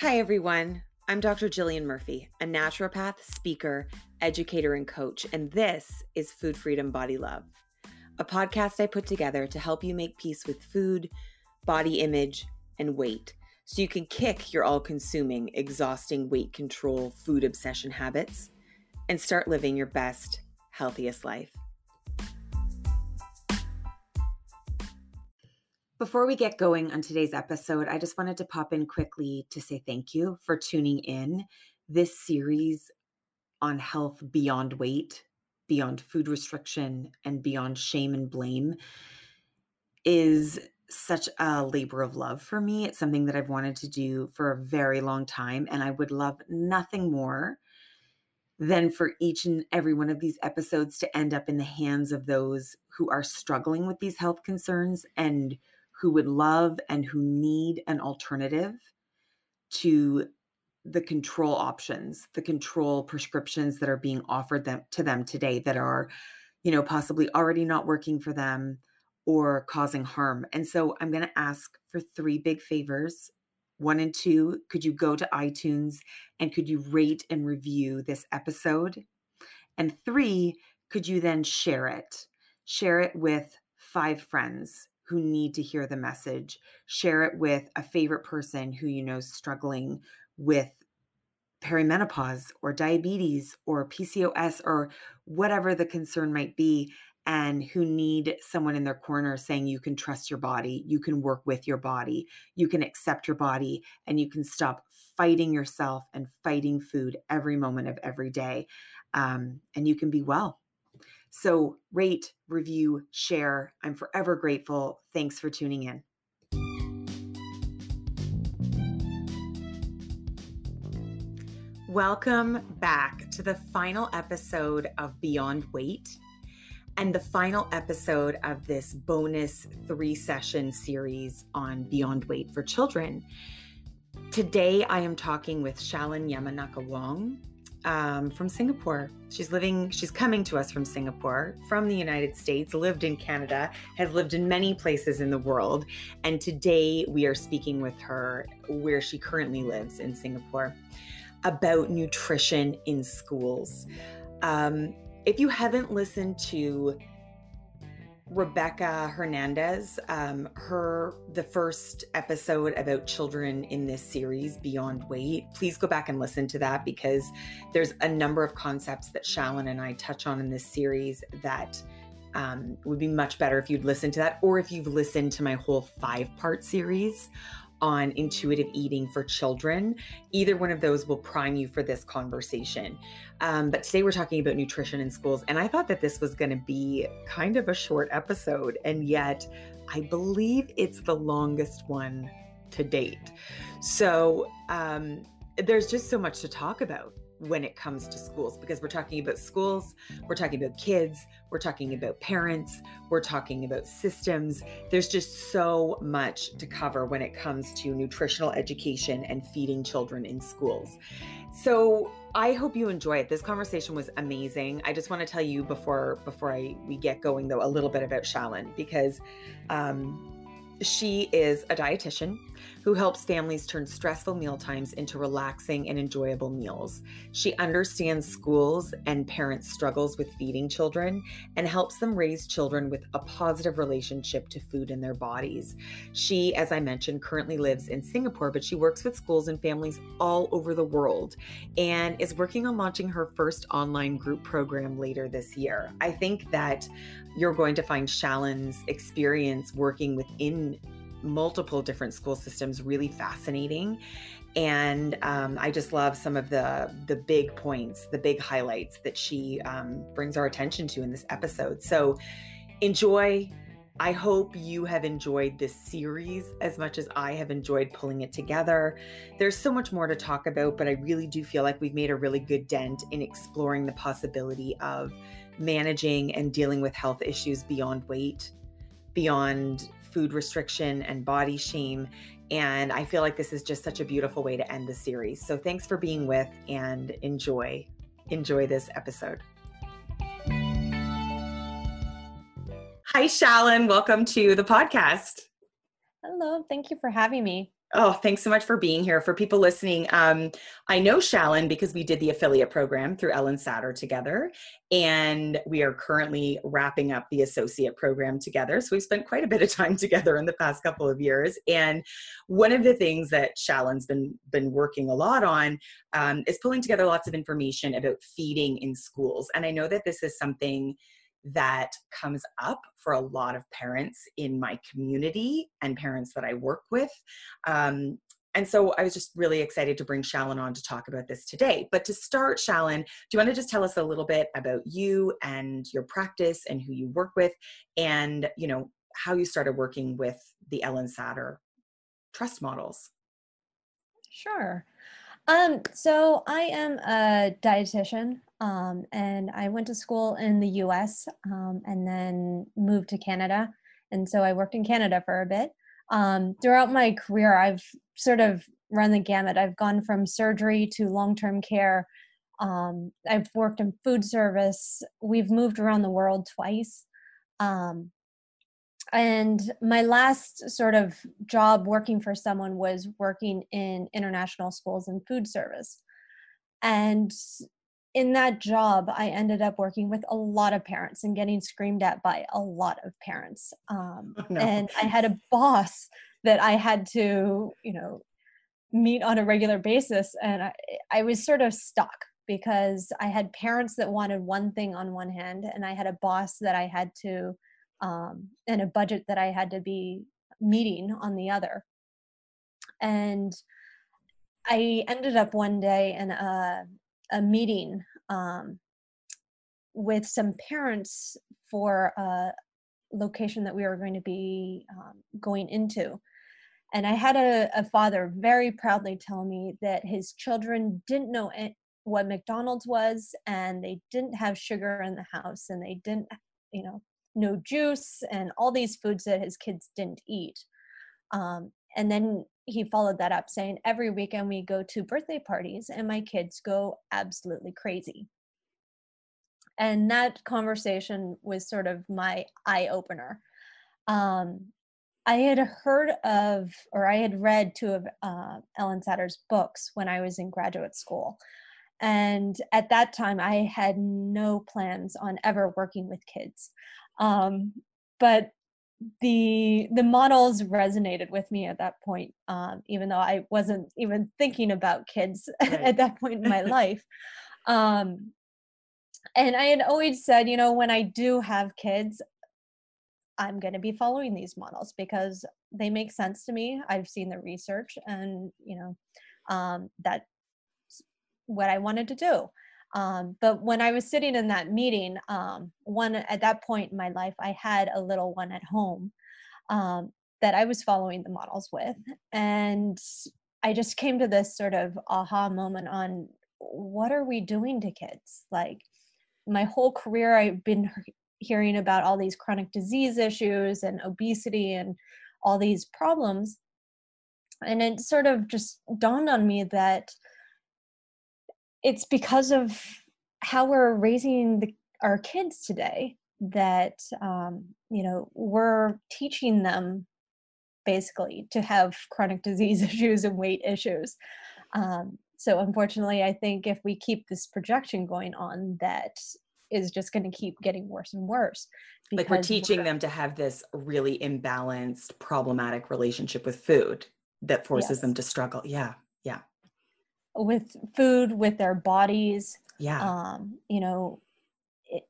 Hi, everyone. I'm Dr. Jillian Murphy, a naturopath, speaker, educator, and coach, and this is Food Freedom Body Love, a podcast I put together to help you make peace with food, body image, and weight so you can kick your all consuming, exhausting weight control, food obsession habits and start living your best, healthiest life. Before we get going on today's episode, I just wanted to pop in quickly to say thank you for tuning in. This series on health beyond weight, beyond food restriction, and beyond shame and blame is such a labor of love for me. It's something that I've wanted to do for a very long time, and I would love nothing more than for each and every one of these episodes to end up in the hands of those who are struggling with these health concerns and who would love and who need an alternative to the control options, the control prescriptions that are being offered them to them today that are, you know, possibly already not working for them or causing harm. And so I'm going to ask for three big favors. One and two, could you go to iTunes and could you rate and review this episode? And three, could you then share it? Share it with five friends who need to hear the message. Share it with a favorite person who you know is struggling with perimenopause or diabetes or PCOS or whatever the concern might be and who need someone in their corner saying you can trust your body, you can work with your body, you can accept your body, and you can stop fighting yourself and fighting food every moment of every day. Um, and you can be well. So, rate, review, share. I'm forever grateful. Thanks for tuning in. Welcome back to the final episode of Beyond Weight and the final episode of this bonus three session series on Beyond Weight for Children. Today, I am talking with Shalyn Yamanaka Wong um, from Singapore. She's living, she's coming to us from Singapore, from the United States, lived in Canada, has lived in many places in the world. And today we are speaking with her where she currently lives in Singapore about nutrition in schools. Um, if you haven't listened to Rebecca Hernandez, um, her the first episode about children in this series, Beyond Weight. Please go back and listen to that because there's a number of concepts that Shalyn and I touch on in this series that um, would be much better if you'd listen to that, or if you've listened to my whole five part series on intuitive eating for children. Either one of those will prime you for this conversation. Um, but today we're talking about nutrition in schools, and I thought that this was going to be kind of a short episode, and yet I believe it's the longest one to date. So um, there's just so much to talk about when it comes to schools because we're talking about schools, we're talking about kids, we're talking about parents, we're talking about systems. There's just so much to cover when it comes to nutritional education and feeding children in schools. So, I hope you enjoy it. This conversation was amazing. I just want to tell you before before I we get going though a little bit about Shalyn because um she is a dietitian who helps families turn stressful meal times into relaxing and enjoyable meals. She understands schools and parents' struggles with feeding children and helps them raise children with a positive relationship to food in their bodies. She, as I mentioned, currently lives in Singapore, but she works with schools and families all over the world and is working on launching her first online group program later this year. I think that you're going to find Shalyn's experience working within multiple different school systems really fascinating. And um, i just love some of the the big points the big highlights that she um, brings our attention to in this episode. So enjoy. I hope you have enjoyed this series as much as I have enjoyed pulling it together. There's so much more to talk about, but I really do feel like we've made a really good dent in exploring the possibility of managing and dealing with health issues beyond weight, beyond food restriction and body shame. And I feel like this is just such a beautiful way to end the series. So thanks for being with and enjoy enjoy this episode. Hi Shalyn, welcome to the podcast. Hello, thank you for having me. Oh, thanks so much for being here. For people listening, um, I know Shalyn because we did the affiliate program through Ellen Satter together, and we are currently wrapping up the associate program together. So we've spent quite a bit of time together in the past couple of years. And one of the things that Shalyn's been been working a lot on um, is pulling together lots of information about feeding in schools. And I know that this is something that comes up for a lot of parents in my community and parents that I work with. Um, and so I was just really excited to bring Shalyn on to talk about this today. But to start, Shalyn, do you want to just tell us a little bit about you and your practice and who you work with and, you know, how you started working with the Ellen Satter trust models? Sure. Um, so I am a dietitian um, and I went to school in the US um, and then moved to Canada. And so I worked in Canada for a bit. Um, throughout my career, I've sort of run the gamut. I've gone from surgery to long term care. Um, I've worked in food service. We've moved around the world twice. Um, and my last sort of job working for someone was working in international schools and food service. And in that job, I ended up working with a lot of parents and getting screamed at by a lot of parents. Um, oh, no. And I had a boss that I had to, you know, meet on a regular basis. And I, I was sort of stuck because I had parents that wanted one thing on one hand, and I had a boss that I had to, um, and a budget that I had to be meeting on the other. And I ended up one day in a a meeting um, with some parents for a location that we were going to be um, going into. And I had a, a, father very proudly tell me that his children didn't know what McDonald's was, and they didn't have sugar in the house, and they didn't, you know, no juice, and all these foods that his kids didn't eat. Um, and then he followed that up saying every weekend we go to birthday parties and my kids go absolutely crazy. And that conversation was sort of my eye opener um, i had heard of or i had read two of uh, ellen satter's books when i was in graduate school. And at that time i had no plans on ever working with kids. Um, but the the models resonated with me at that point um, even though i wasn't even thinking about kids right. at that point in my life. Um, and i had always said you know when i do have kids i'm going to be following these models because they make sense to me. I've seen the research and you know um, that's what i wanted to do um, but when I was sitting in that meeting, um, one at that point in my life, I had a little one at home um, that I was following the models with. And I just came to this sort of aha moment on what are we doing to kids? Like my whole career, I've been hearing about all these chronic disease issues and obesity and all these problems. And it sort of just dawned on me that it's because of how we're raising the, our kids today that um, you know we're teaching them basically to have chronic disease issues and weight issues. Um, so unfortunately i think if we keep this projection going on that is just going to keep getting worse and worse like we're teaching we're, them to have this really imbalanced problematic relationship with food that forces yes. them to struggle. Yeah yeah with food with their bodies yeah. um you know it,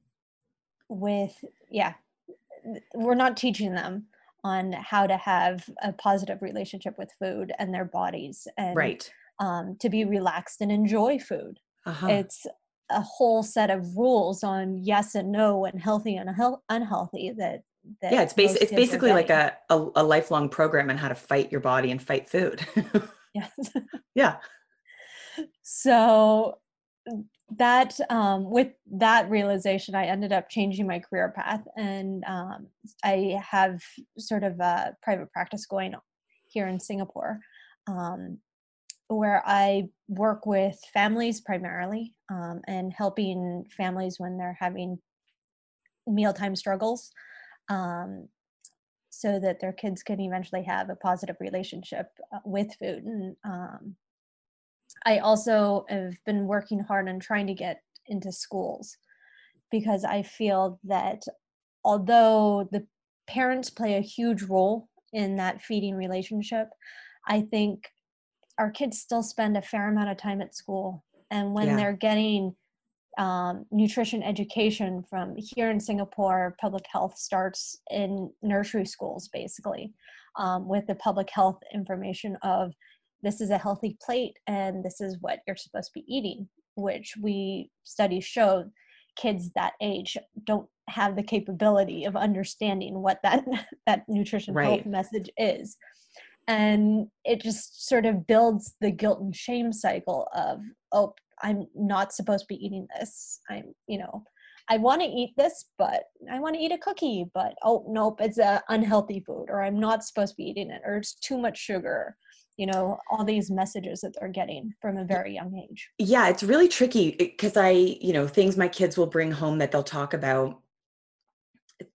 with yeah we're not teaching them on how to have a positive relationship with food and their bodies and right. um, to be relaxed and enjoy food. Uh-huh. it's a whole set of rules on yes and no and healthy and unhealthy that, that yeah it's, it's basically like a, a, a lifelong program on how to fight your body and fight food. Yes. Yeah so that um, with that realization i ended up changing my career path and um, i have sort of a private practice going here in singapore um, where i work with families primarily um, and helping families when they're having mealtime struggles um, so that their kids can eventually have a positive relationship uh, with food and um, i also have been working hard on trying to get into schools because i feel that although the parents play a huge role in that feeding relationship i think our kids still spend a fair amount of time at school and when yeah. they're getting um, nutrition education from here in Singapore, public health starts in nursery schools basically um, with the public health information of this is a healthy plate and this is what you're supposed to be eating, which we studies show kids that age don't have the capability of understanding what that that nutrition right. health message is and it just sort of builds the guilt and shame cycle of oh I'm not supposed to be eating this. I'm, you know, I want to eat this, but I want to eat a cookie, but oh nope, it's a unhealthy food, or I'm not supposed to be eating it, or it's too much sugar. You know, all these messages that they're getting from a very young age. Yeah, it's really tricky eh, because I, you know, things my kids will bring home that they'll talk about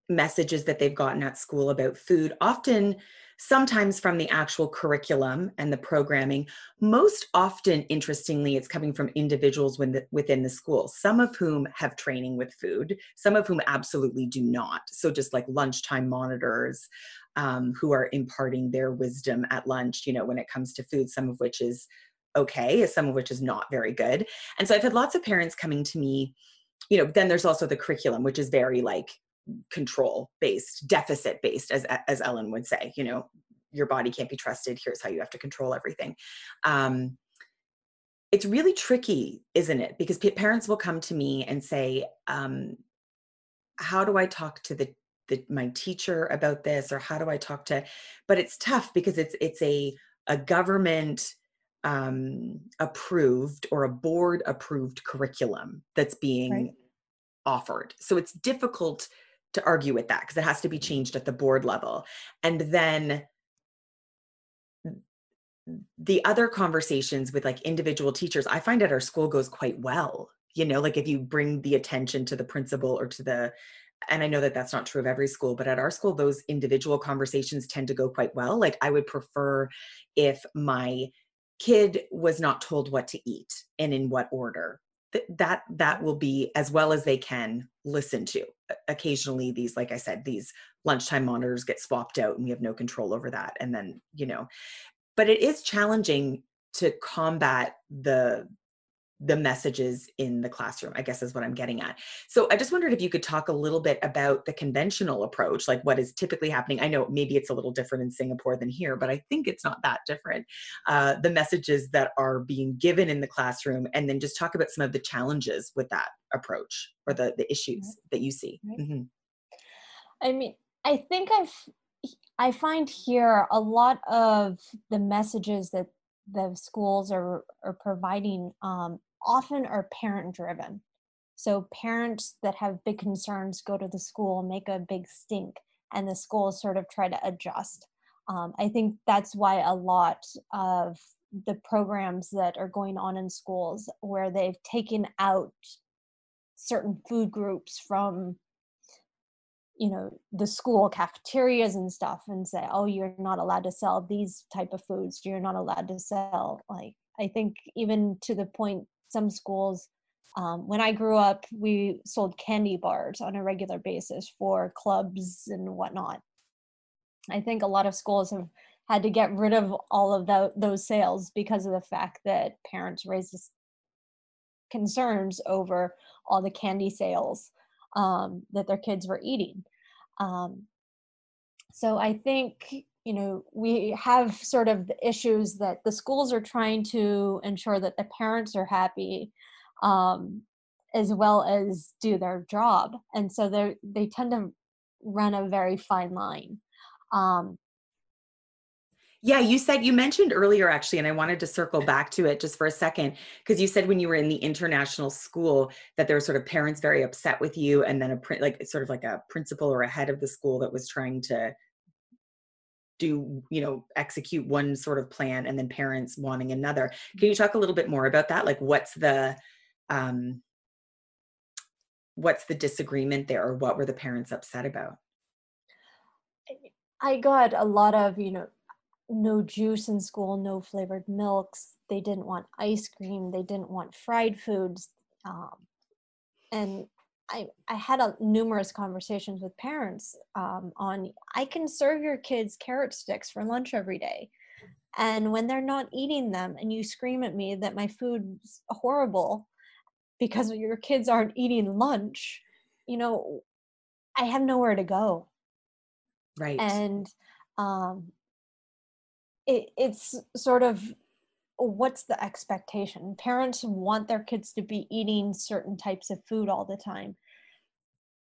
messages that they've gotten at school about food. Often sometimes from the actual curriculum and the programming. Most often, interestingly, it's coming from individuals within the school, some of whom have training with food, some of whom absolutely do not. So, just like lunchtime monitors um, who are imparting their wisdom at lunch, you know, when it comes to food, some of which is okay, some of which is not very good. And so, I've had lots of parents coming to me. You know, then there's also the curriculum, which is very like control based deficit based as as ellen would say you know your body can't be trusted here's how you have to control everything um, it's really tricky isn't it because parents will come to me and say um, how do i talk to the, the my teacher about this or how do i talk to but it's tough because it's it's a a government um, approved or a board approved curriculum that's being right. offered so it's difficult to argue with that because it has to be changed at the board level. And then the other conversations with like individual teachers, I find at our school goes quite well. You know, like if you bring the attention to the principal or to the, and I know that that's not true of every school, but at our school, those individual conversations tend to go quite well. Like I would prefer if my kid was not told what to eat and in what order. That that will be as well as they can listen to. Occasionally these like i said these lunchtime monitors get swapped out and we have no control over that. And then you know but it is challenging to combat the the messages in the classroom i guess is what i'm getting at. So i just wondered if you could talk a little bit about the conventional approach like what is typically happening. I know maybe it's a little different in singapore than here but i think it's not that different. Uh, the messages that are being given in the classroom and then just talk about some of the challenges with that approach or the the issues that you see. Right. mm-hmm. i mean i think i've i find here a lot of the messages that the schools are are providing um, often are parent driven. So parents that have big concerns go to the school, make a big stink, and the schools sort of try to adjust. Um, I think that's why a lot of the programs that are going on in schools where they've taken out certain food groups from you know the school cafeterias and stuff and say oh you're not allowed to sell these type of foods you're not allowed to sell like i think even to the point some schools um, when i grew up we sold candy bars on a regular basis for clubs and whatnot. I think a lot of schools have had to get rid of all of the, those sales because of the fact that parents raised concerns over all the candy sales um, that their kids were eating. Um, so i think you know we have sort of the issues that the schools are trying to ensure that the parents are happy um, as well as do their job. And so they they tend to run a very fine line um, yeah, you said you mentioned earlier actually, and I wanted to circle back to it just for a second because you said when you were in the international school that there were sort of parents very upset with you, and then a like sort of like a principal or a head of the school that was trying to do you know execute one sort of plan and then parents wanting another can you talk a little bit more about that like what's the um what's the disagreement there or what were the parents upset about I got a lot of, you know, no juice in school, no flavored milks. They didn't want ice cream. They didn't want fried foods. Um, and I, I had a, numerous conversations with parents um, on I can serve your kids carrot sticks for lunch every day. And when they're not eating them and you scream at me that my food's horrible because your kids aren't eating lunch, you know, I have nowhere to go. Right. And um, it, it's sort of what's the expectation? Parents want their kids to be eating certain types of food all the time.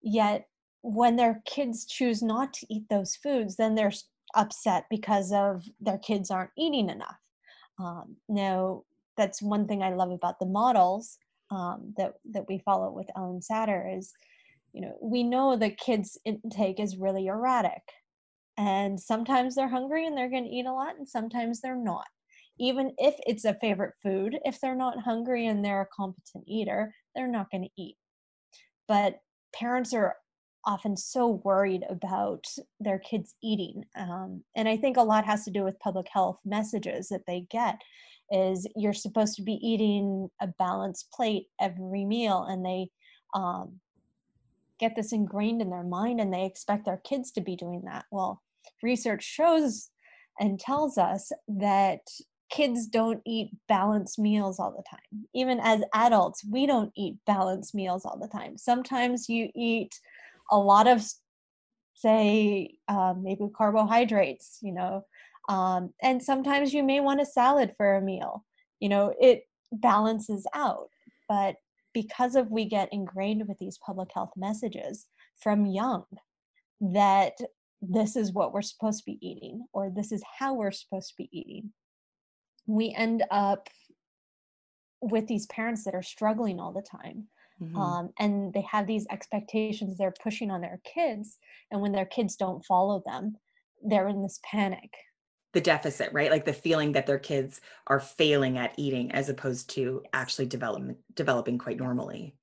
Yet when their kids choose not to eat those foods, then they're upset because of their kids aren't eating enough. Um, now, that's one thing I love about the models um, that that we follow with Ellen Satter is, you know, we know the kids' intake is really erratic, and sometimes they're hungry and they're going to eat a lot, and sometimes they're not. Even if it's a favorite food, if they're not hungry and they're a competent eater, they're not going to eat. But parents are often so worried about their kids eating um, and i think a lot has to do with public health messages that they get is you're supposed to be eating a balanced plate every meal and they um, get this ingrained in their mind and they expect their kids to be doing that. Well research shows and tells us that kids don't eat balanced meals all the time. Even as adults we don't eat balanced meals all the time. Sometimes you eat a lot of say uh, maybe carbohydrates you know um, and sometimes you may want a salad for a meal. You know it balances out. But because of we get ingrained with these public health messages from young that this is what we're supposed to be eating or this is how we're supposed to be eating we end up with these parents that are struggling all the time Mm-hmm. Um, and they have these expectations they're pushing on their kids and when their kids don't follow them they're in this panic. The deficit right? Like the feeling that their kids are failing at eating as opposed to actually development developing quite normally.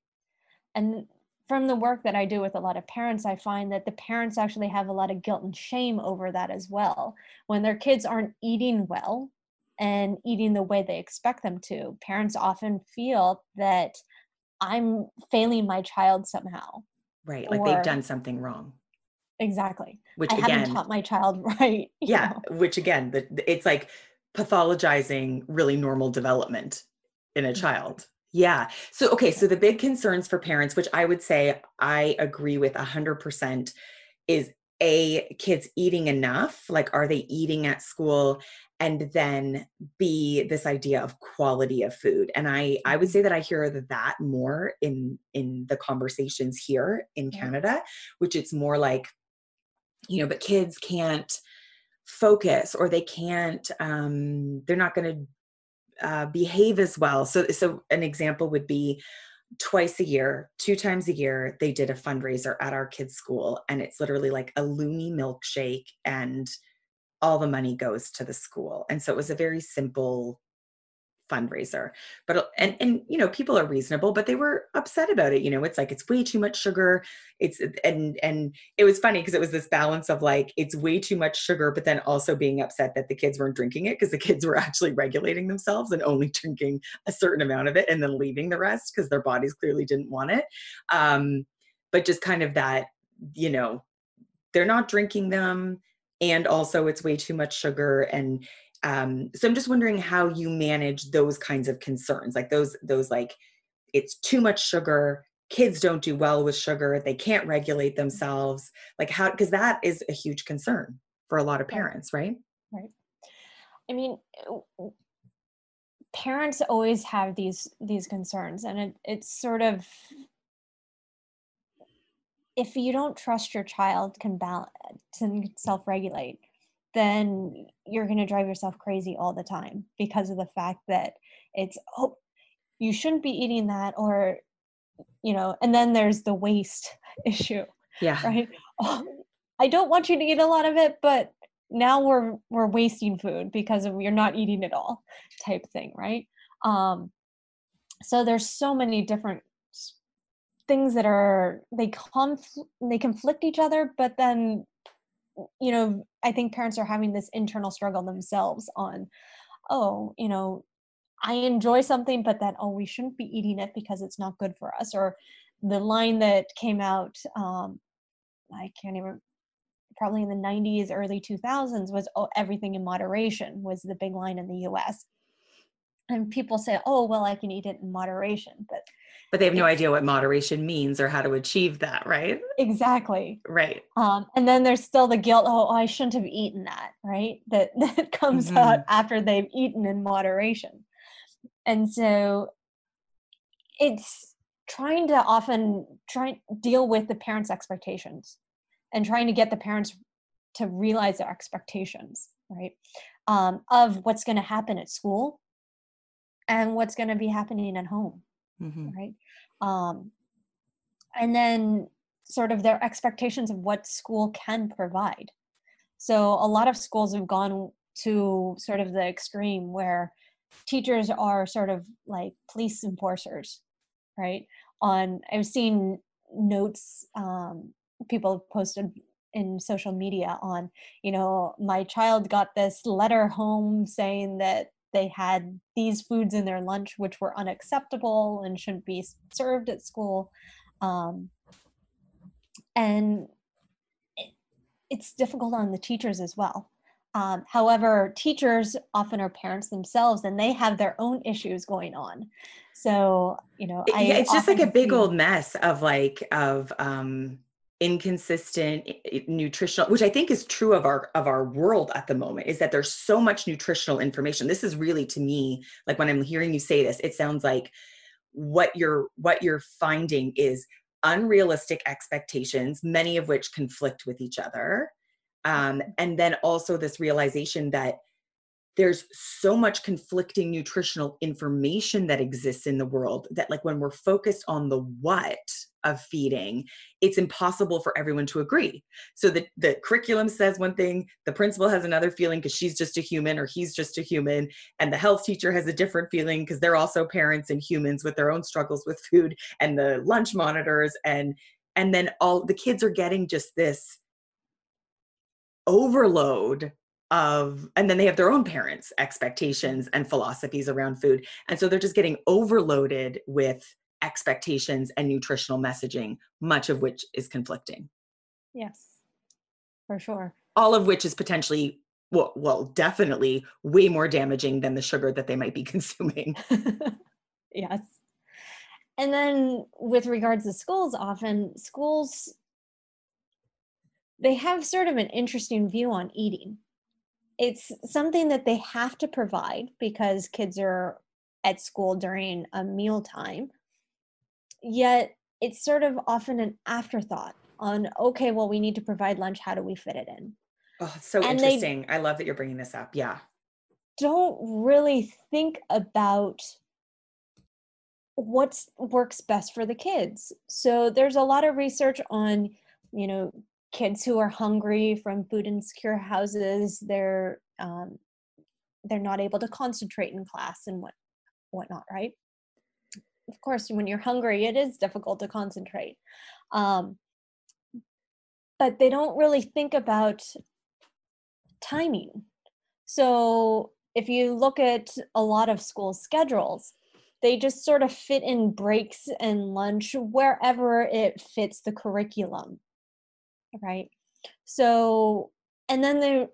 And from the work that I do with a lot of parents, I find that the parents actually have a lot of guilt and shame over that as well. When their kids aren't eating well and eating the way they expect them to, parents often feel that I'm failing my child somehow. Right. Like or, they've done something wrong. Exactly. Which I again, haven't taught my child right. Yeah. Know? Which again, the, it's like pathologizing really normal development in a mm-hmm. child. Yeah. So, okay. So the big concerns for parents, which I would say I agree with 100%, is a kids eating enough like are they eating at school and then b this idea of quality of food and i i would mm-hmm. say that i hear that more in in the conversations here in canada which it's more like you know but kids can't focus or they can't um they're not going to uh, behave as well so so an example would be twice a year, two times a year, they did a fundraiser at our kids' school. And it's literally like a Lumi milkshake, and all the money goes to the school. And so it was a very simple fundraiser. But uh, and and you know people are reasonable but they were upset about it you know it's like it's way too much sugar. It's and and it was funny because it was this balance of like it's way too much sugar but then also being upset that the kids weren't drinking it because the kids were actually regulating themselves and only drinking a certain amount of it and then leaving the rest because their bodies clearly didn't want it. Um but just kind of that you know they're not drinking them and also it's way too much sugar and um, so i'm just wondering how you manage those kinds of concerns like those those like it's too much sugar kids don't do well with sugar they can't regulate themselves like how because that is a huge concern for a lot of parents right? Right. I mean parents always have these these concerns and it, it's sort of if you don't trust your child can balance and self-regulate then you're going to drive yourself crazy all the time because of the fact that it's oh you shouldn't be eating that or you know and then there's the waste issue yeah. right? Oh, i don't want you to eat a lot of it but now we're we're wasting food because of you're not eating it all type thing right? Um so there's so many different things that are they conf- they conflict each other but then you know i think parents are having this internal struggle themselves on oh you know i enjoy something but that oh we shouldn't be eating it because it's not good for us or the line that came out um i can't even probably in the 90s early 2000s was oh everything in moderation was the big line in the us and people say oh well i can eat it in moderation but but they have no idea what moderation means or how to achieve that right? Exactly. Right. Um, and then there's still the guilt oh i shouldn't have eaten that right? That that comes mm-hmm. out after they've eaten in moderation. And so it's trying to often try deal with the parents expectations and trying to get the parents to realize their expectations right? Um, of what's going to happen at school and what's going to be happening at home mm-hmm. right? Um, and then sort of their expectations of what school can provide. So a lot of schools have gone to sort of the extreme where teachers are sort of like police enforcers right? On i've seen notes um, people posted in social media on you know my child got this letter home saying that they had these foods in their lunch which were unacceptable and shouldn't be served at school um, and it, it's difficult on the teachers as well. Um, however teachers often are parents themselves and they have their own issues going on. So you know I yeah, it's just like a big old mess of like of um inconsistent nutritional which i think is true of our of our world at the moment is that there's so much nutritional information. This is really to me like when i'm hearing you say this it sounds like what you're what you're finding is unrealistic expectations many of which conflict with each other. Um, and then also this realization that there's so much conflicting nutritional information that exists in the world that like when we're focused on the what of feeding it's impossible for everyone to agree. So the, the curriculum says one thing the principal has another feeling because she's just a human or he's just a human and the health teacher has a different feeling because they're also parents and humans with their own struggles with food and the lunch monitors and and then all the kids are getting just this overload of and then they have their own parents expectations and philosophies around food. And so they're just getting overloaded with expectations and nutritional messaging much of which is conflicting. Yes for sure. All of which is potentially well, well definitely way more damaging than the sugar that they might be consuming. Yes. And then with regards to schools often schools they have sort of an interesting view on eating it's something that they have to provide because kids are at school during a meal time yet it's sort of often an afterthought on okay well we need to provide lunch. How do we fit it in? Oh so and interesting. I love that you're bringing this up. Yeah. don't really think about what works best for the kids. So there's a lot of research on you know kids who are hungry from food insecure houses they're um, they're not able to concentrate in class and what whatnot right? Of course when you're hungry it is difficult to concentrate. Um, but they don't really think about timing. So if you look at a lot of school schedules they just sort of fit in breaks and lunch wherever it fits the curriculum right. So and then they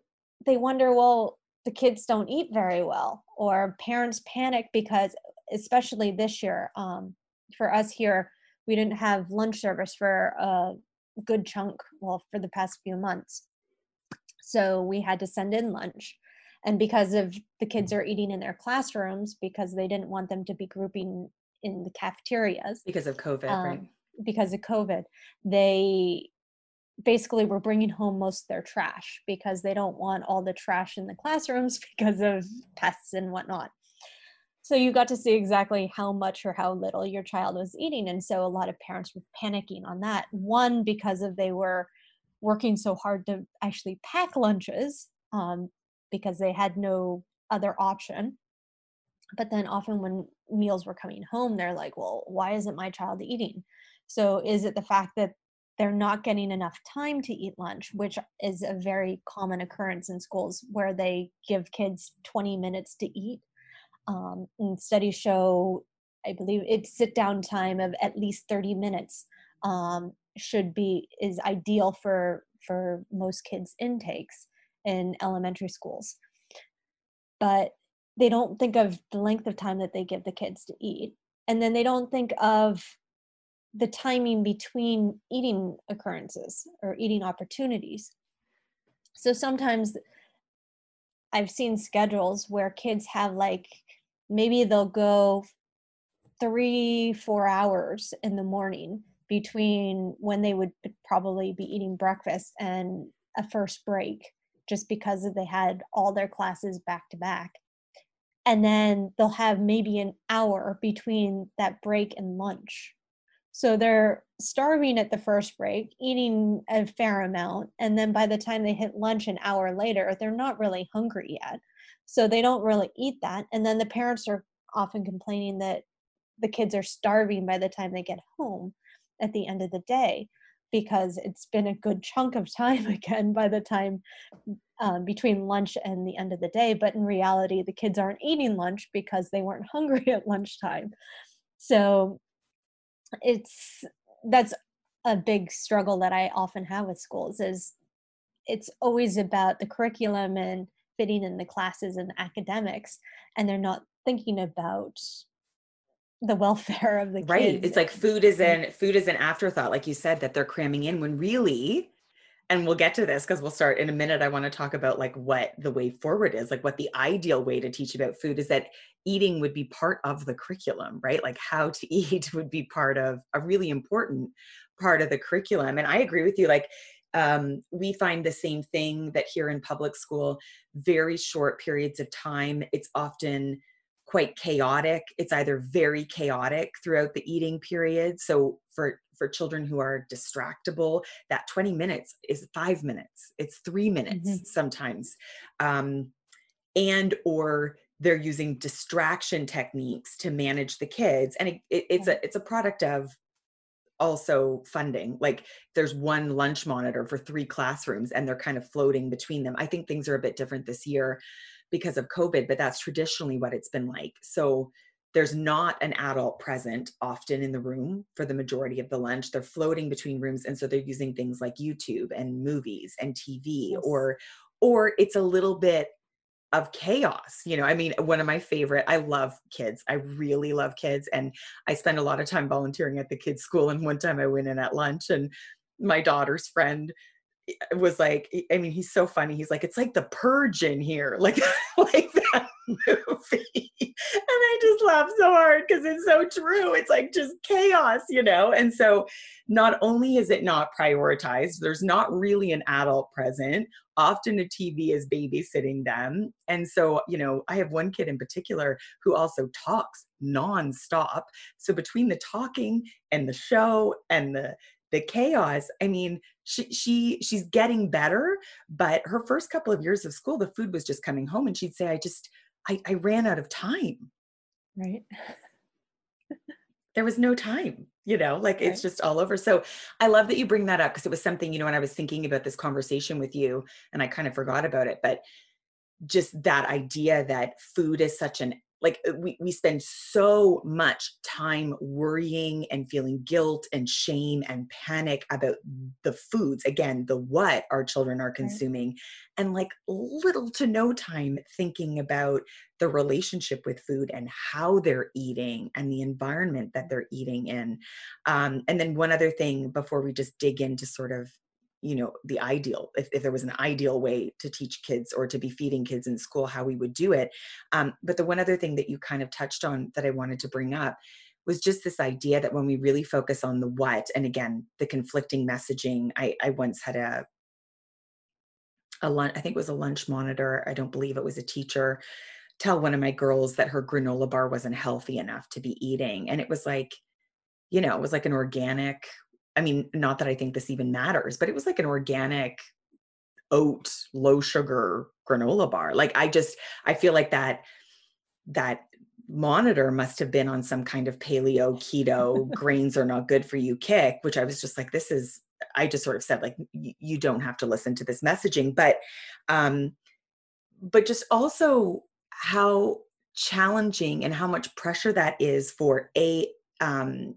they wonder well the kids don't eat very well or parents panic because especially this year um, for us here we didn't have lunch service for a good chunk well for the past few months. So we had to send in lunch. And because of the kids are eating in their classrooms because they didn't want them to be grouping in the cafeterias because of covid um, right. because of covid they basically were bringing home most of their trash because they don't want all the trash in the classrooms because of pests and whatnot. So you got to see exactly how much or how little your child was eating. And so a lot of parents were panicking on that. One, because of they were working so hard to actually pack lunches um, because they had no other option. But then often when meals were coming home, they're like, well, why isn't my child eating? So is it the fact that they're not getting enough time to eat lunch, which is a very common occurrence in schools where they give kids 20 minutes to eat. Um, and studies show, I believe, it's sit down time of at least 30 minutes um, should be is ideal for for most kids' intakes in elementary schools. But they don't think of the length of time that they give the kids to eat. And then they don't think of the timing between eating occurrences or eating opportunities. So sometimes I've seen schedules where kids have like maybe they'll go three, four hours in the morning between when they would probably be eating breakfast and a first break just because they had all their classes back to back. And then they'll have maybe an hour between that break and lunch. So they're starving at the first break, eating a fair amount, and then by the time they hit lunch an hour later, they're not really hungry yet. So they don't really eat that. And then the parents are often complaining that the kids are starving by the time they get home at the end of the day because it's been a good chunk of time again by the time um, between lunch and the end of the day. But in reality, the kids aren't eating lunch because they weren't hungry at lunchtime. So it's that's a big struggle that I often have with schools is it's always about the curriculum and fitting in the classes and the academics and they're not thinking about the welfare of the kids. Right. It's like food is in food is an afterthought, like you said, that they're cramming in when really, and we'll get to this because we'll start in a minute. I want to talk about like what the way forward is, like what the ideal way to teach about food is that eating would be part of the curriculum, right? Like how to eat would be part of a really important part of the curriculum. And I agree with you, like um, we find the same thing that here in public school, very short periods of time. It's often quite chaotic. It's either very chaotic throughout the eating period. So for for children who are distractible that 20 minutes is 5 minutes. It's 3 minutes mm-hmm. sometimes. Um and or they're using distraction techniques to manage the kids. And it, it, it's a it's a product of also funding. Like there's one lunch monitor for three classrooms and they're kind of floating between them. I think things are a bit different this year because of COVID, but that's traditionally what it's been like. So there's not an adult present often in the room for the majority of the lunch. They're floating between rooms. And so they're using things like YouTube and movies and TV yes. or or it's a little bit of chaos. You know, I mean, one of my favorite, I love kids. I really love kids. And I spend a lot of time volunteering at the kids' school. And one time I went in at lunch and my daughter's friend was like i mean he's so funny. He's like it's like the purge in here. Like like that movie. And i just laugh so hard because it's so true. It's like just chaos you know? And so not only is it not prioritized there's not really an adult present. Often a tv is babysitting them. And so you know i have one kid in particular who also talks nonstop. So between the talking and the show and the the chaos. I mean she she she's getting better but her first couple of years of school the food was just coming home and she'd say i just i, I ran out of time. Right. There was no time you know like it's just all over. So i love that you bring that up because it was something you know when i was thinking about this conversation with you and i kind of forgot about it but just that idea that food is such an like uh, we, we spend so much time worrying and feeling guilt and shame and panic about the foods again the what our children are consuming right. and like little to no time thinking about the relationship with food and how they're eating and the environment that they're eating in um, and then one other thing before we just dig into sort of you know the ideal if, if there was an ideal way to teach kids or to be feeding kids in school how we would do it. Um, but the one other thing that you kind of touched on that i wanted to bring up was just this idea that when we really focus on the what and again the conflicting messaging i, I once had a a lunch i think it was a lunch monitor i don't believe it was a teacher tell one of my girls that her granola bar wasn't healthy enough to be eating. And it was like you know it was like an organic I mean, not that I think this even matters, but it was like an organic oat, low sugar granola bar. Like I just, I feel like that, that monitor must have been on some kind of paleo keto grains are not good for you kick which i was just like this is I just sort of said like you don't have to listen to this messaging, but um, but just also how challenging and how much pressure that is for a um,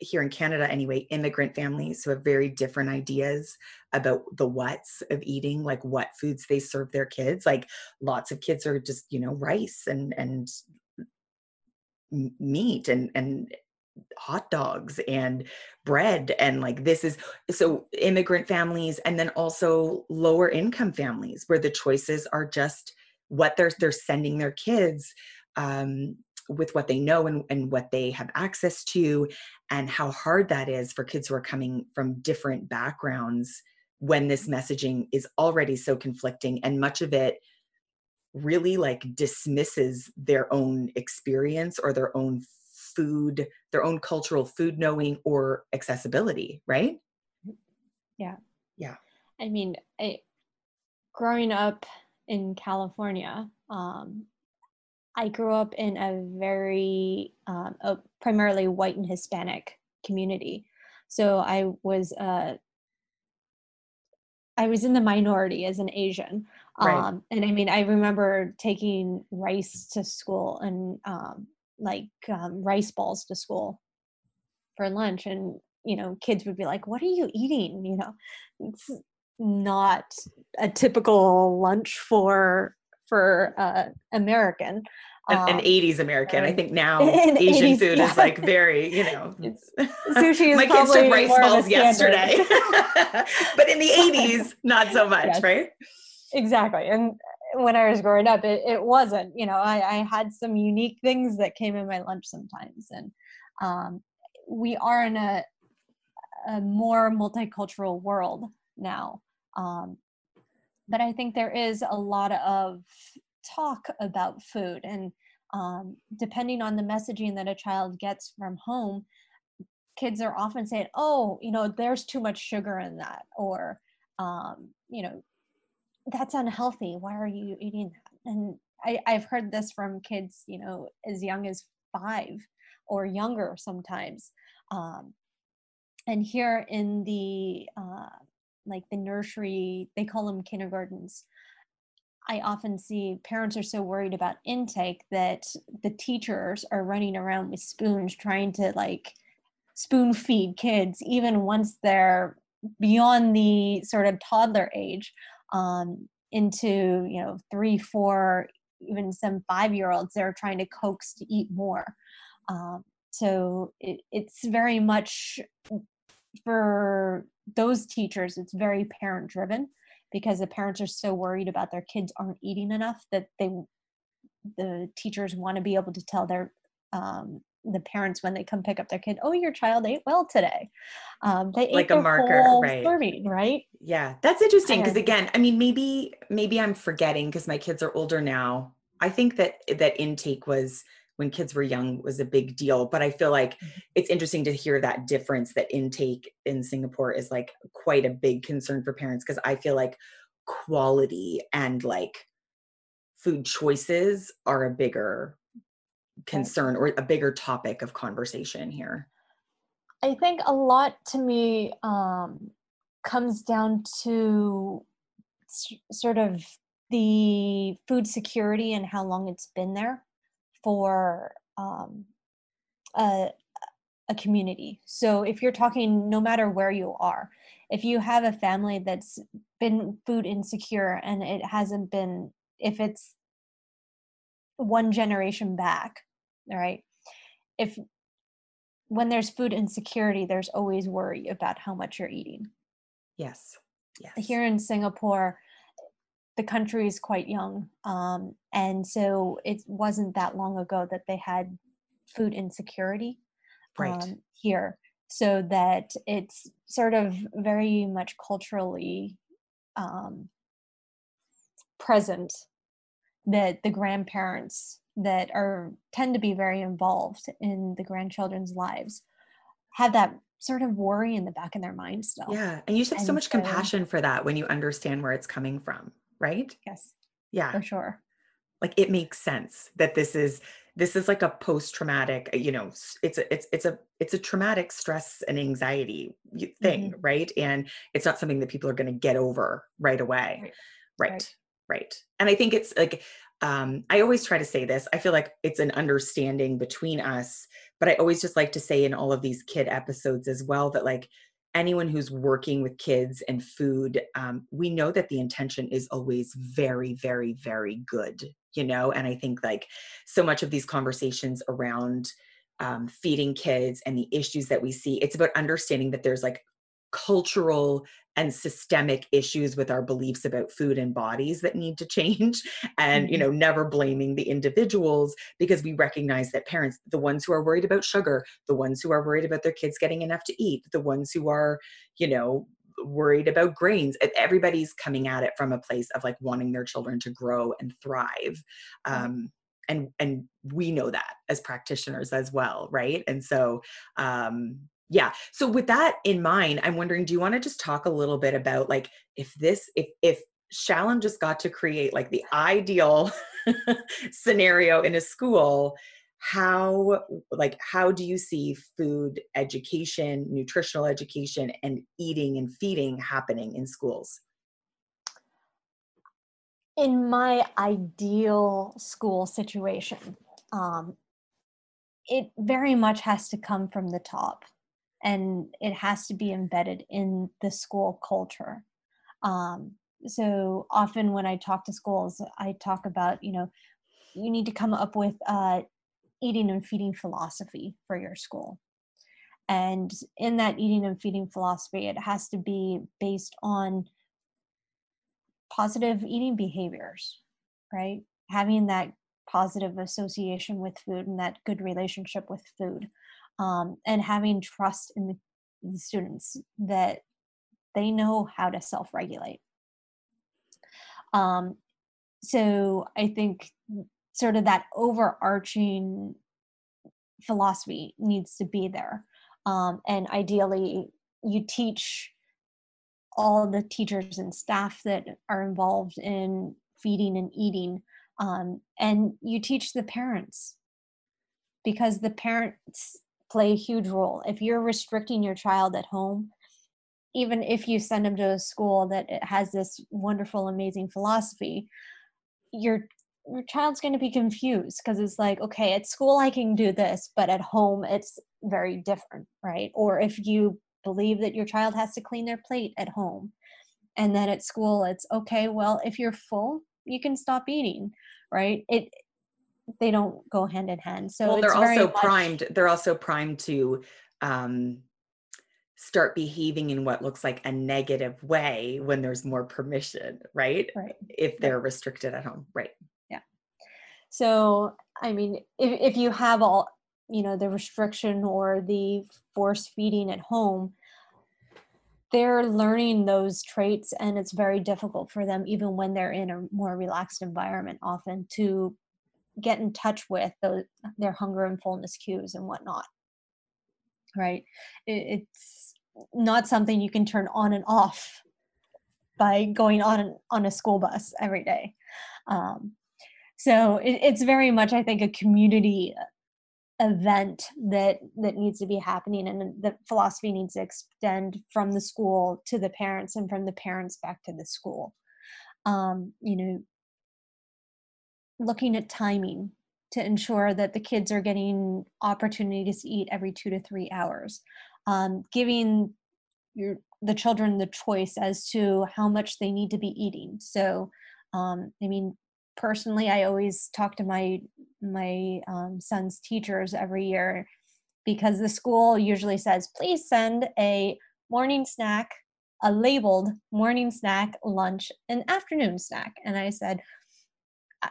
here in Canada anyway, immigrant families who have very different ideas about the what's of eating, like what foods they serve their kids. Like lots of kids are just, you know, rice and and meat and and hot dogs and bread and like this is so immigrant families and then also lower income families where the choices are just what they're they're sending their kids um, with what they know and, and what they have access to and how hard that is for kids who are coming from different backgrounds when this messaging is already so conflicting and much of it really like dismisses their own experience or their own food their own cultural food knowing or accessibility right? Yeah. Yeah. I mean I, growing up in california um, I grew up in a very um, a primarily white and Hispanic community, so I was uh, I was in the minority as an Asian, right. um, and I mean I remember taking rice to school and um, like um, rice balls to school for lunch, and you know kids would be like, "What are you eating?" You know, it's not a typical lunch for for uh, American. An, um, an, 80s American. I think now Asian 80s, food yeah. is like very, you know, sushi is my kids took rice balls yesterday, but in the 80s, not so much, yes. right? Exactly. And when I was growing up, it, it wasn't, you know, I, I had some unique things that came in my lunch sometimes. And um, we are in a, a more multicultural world now. Um, but I think there is a lot of talk about food and um, depending on the messaging that a child gets from home kids are often saying oh you know there's too much sugar in that or um, you know that's unhealthy. Why are you eating that? And I, i've heard this from kids you know as young as five or younger sometimes um, and here in the uh, like the nursery they call them kindergartens. I often see parents are so worried about intake that the teachers are running around with spoons trying to like spoon feed kids even once they're beyond the sort of toddler age um, into you know three four even some five year olds they're trying to coax to eat more. Um, so it, it's very much for those teachers it's very parent driven because the parents are so worried about their kids aren't eating enough that they the teachers want to be able to tell their um, the parents when they come pick up their kid, oh, your child ate well today. Um, they like ate a marker, right? Serving, right? Yeah, that's interesting because again, I mean, maybe maybe I'm forgetting because my kids are older now. I think that that intake was when kids were young was a big deal but i feel like mm-hmm. it's interesting to hear that difference that intake in singapore is like quite a big concern for parents because i feel like quality and like food choices are a bigger concern or a bigger topic of conversation here. I think a lot to me um, comes down to s- sort of the food security and how long it's been there for um, a, a community. So if you're talking, no matter where you are, if you have a family that's been food insecure and it hasn't been, if it's one generation back, all right, if when there's food insecurity, there's always worry about how much you're eating. Yes. Yes. Here in Singapore, the country is quite young. Um, and so it wasn't that long ago that they had food insecurity right. um, here. So that it's sort of very much culturally um, present that the grandparents that are tend to be very involved in the grandchildren's lives have that sort of worry in the back of their mind still. Yeah. And you should have and so much so, compassion for that when you understand where it's coming from right? Yes. Yeah. For sure. Like it makes sense that this is this is like a post-traumatic you know it's a it's it's a it's a traumatic stress and anxiety thing mm-hmm. right and it's not something that people are going to get over right away right. Right. right right and i think it's like um i always try to say this i feel like it's an understanding between us but i always just like to say in all of these kid episodes as well that like anyone who's working with kids and food, um, we know that the intention is always very, very, very good, you know? And I think like so much of these conversations around um, feeding kids and the issues that we see, it's about understanding that there's like cultural and systemic issues with our beliefs about food and bodies that need to change and you mm-hmm. know never blaming the individuals because we recognize that parents the ones who are worried about sugar the ones who are worried about their kids getting enough to eat the ones who are you know worried about grains everybody's coming at it from a place of like wanting their children to grow and thrive um, and and we know that as practitioners as well right and so um yeah so with that in mind i'm wondering do you want to just talk a little bit about like if this if if Shalyn just got to create like the ideal scenario in a school how like how do you see food education nutritional education and eating and feeding happening in schools? In my ideal school situation um, it very much has to come from the top and it has to be embedded in the school culture. Um, so often when I talk to schools, I talk about, you know, you need to come up with uh, eating and feeding philosophy for your school. And in that eating and feeding philosophy, it has to be based on positive eating behaviors, right? Having that positive association with food and that good relationship with food um, and having trust in the, the students that they know how to self-regulate. Um, so i think sort of that overarching philosophy needs to be there um, and ideally you teach all the teachers and staff that are involved in feeding and eating um, and you teach the parents because the parents play a huge role. If you're restricting your child at home, even if you send them to a school that has this wonderful, amazing philosophy, your your child's going to be confused because it's like, okay, at school I can do this, but at home it's very different, right? Or if you believe that your child has to clean their plate at home, and then at school it's okay, well, if you're full, you can stop eating, right? It they don't go hand in hand. So well, they're also much... primed. They're also primed to um, start behaving in what looks like a negative way when there's more permission, right? Right. If they're restricted at home, right? Yeah. So I mean, if if you have all you know the restriction or the force feeding at home they're learning those traits and it's very difficult for them even when they're in a more relaxed environment often to get in touch with those, their hunger and fullness cues and whatnot. Right? It, it's not something you can turn on and off by going on on a school bus every day. Um, so it, it's very much i think a community event that that needs to be happening and the philosophy needs to extend from the school to the parents and from the parents back to the school. Um, you know looking at timing to ensure that the kids are getting opportunities to eat every two to three hours. Um, giving your the children the choice as to how much they need to be eating. So um, i mean personally i always talk to my my um, son's teachers every year because the school usually says please send a morning snack a labeled morning snack lunch and afternoon snack. And i said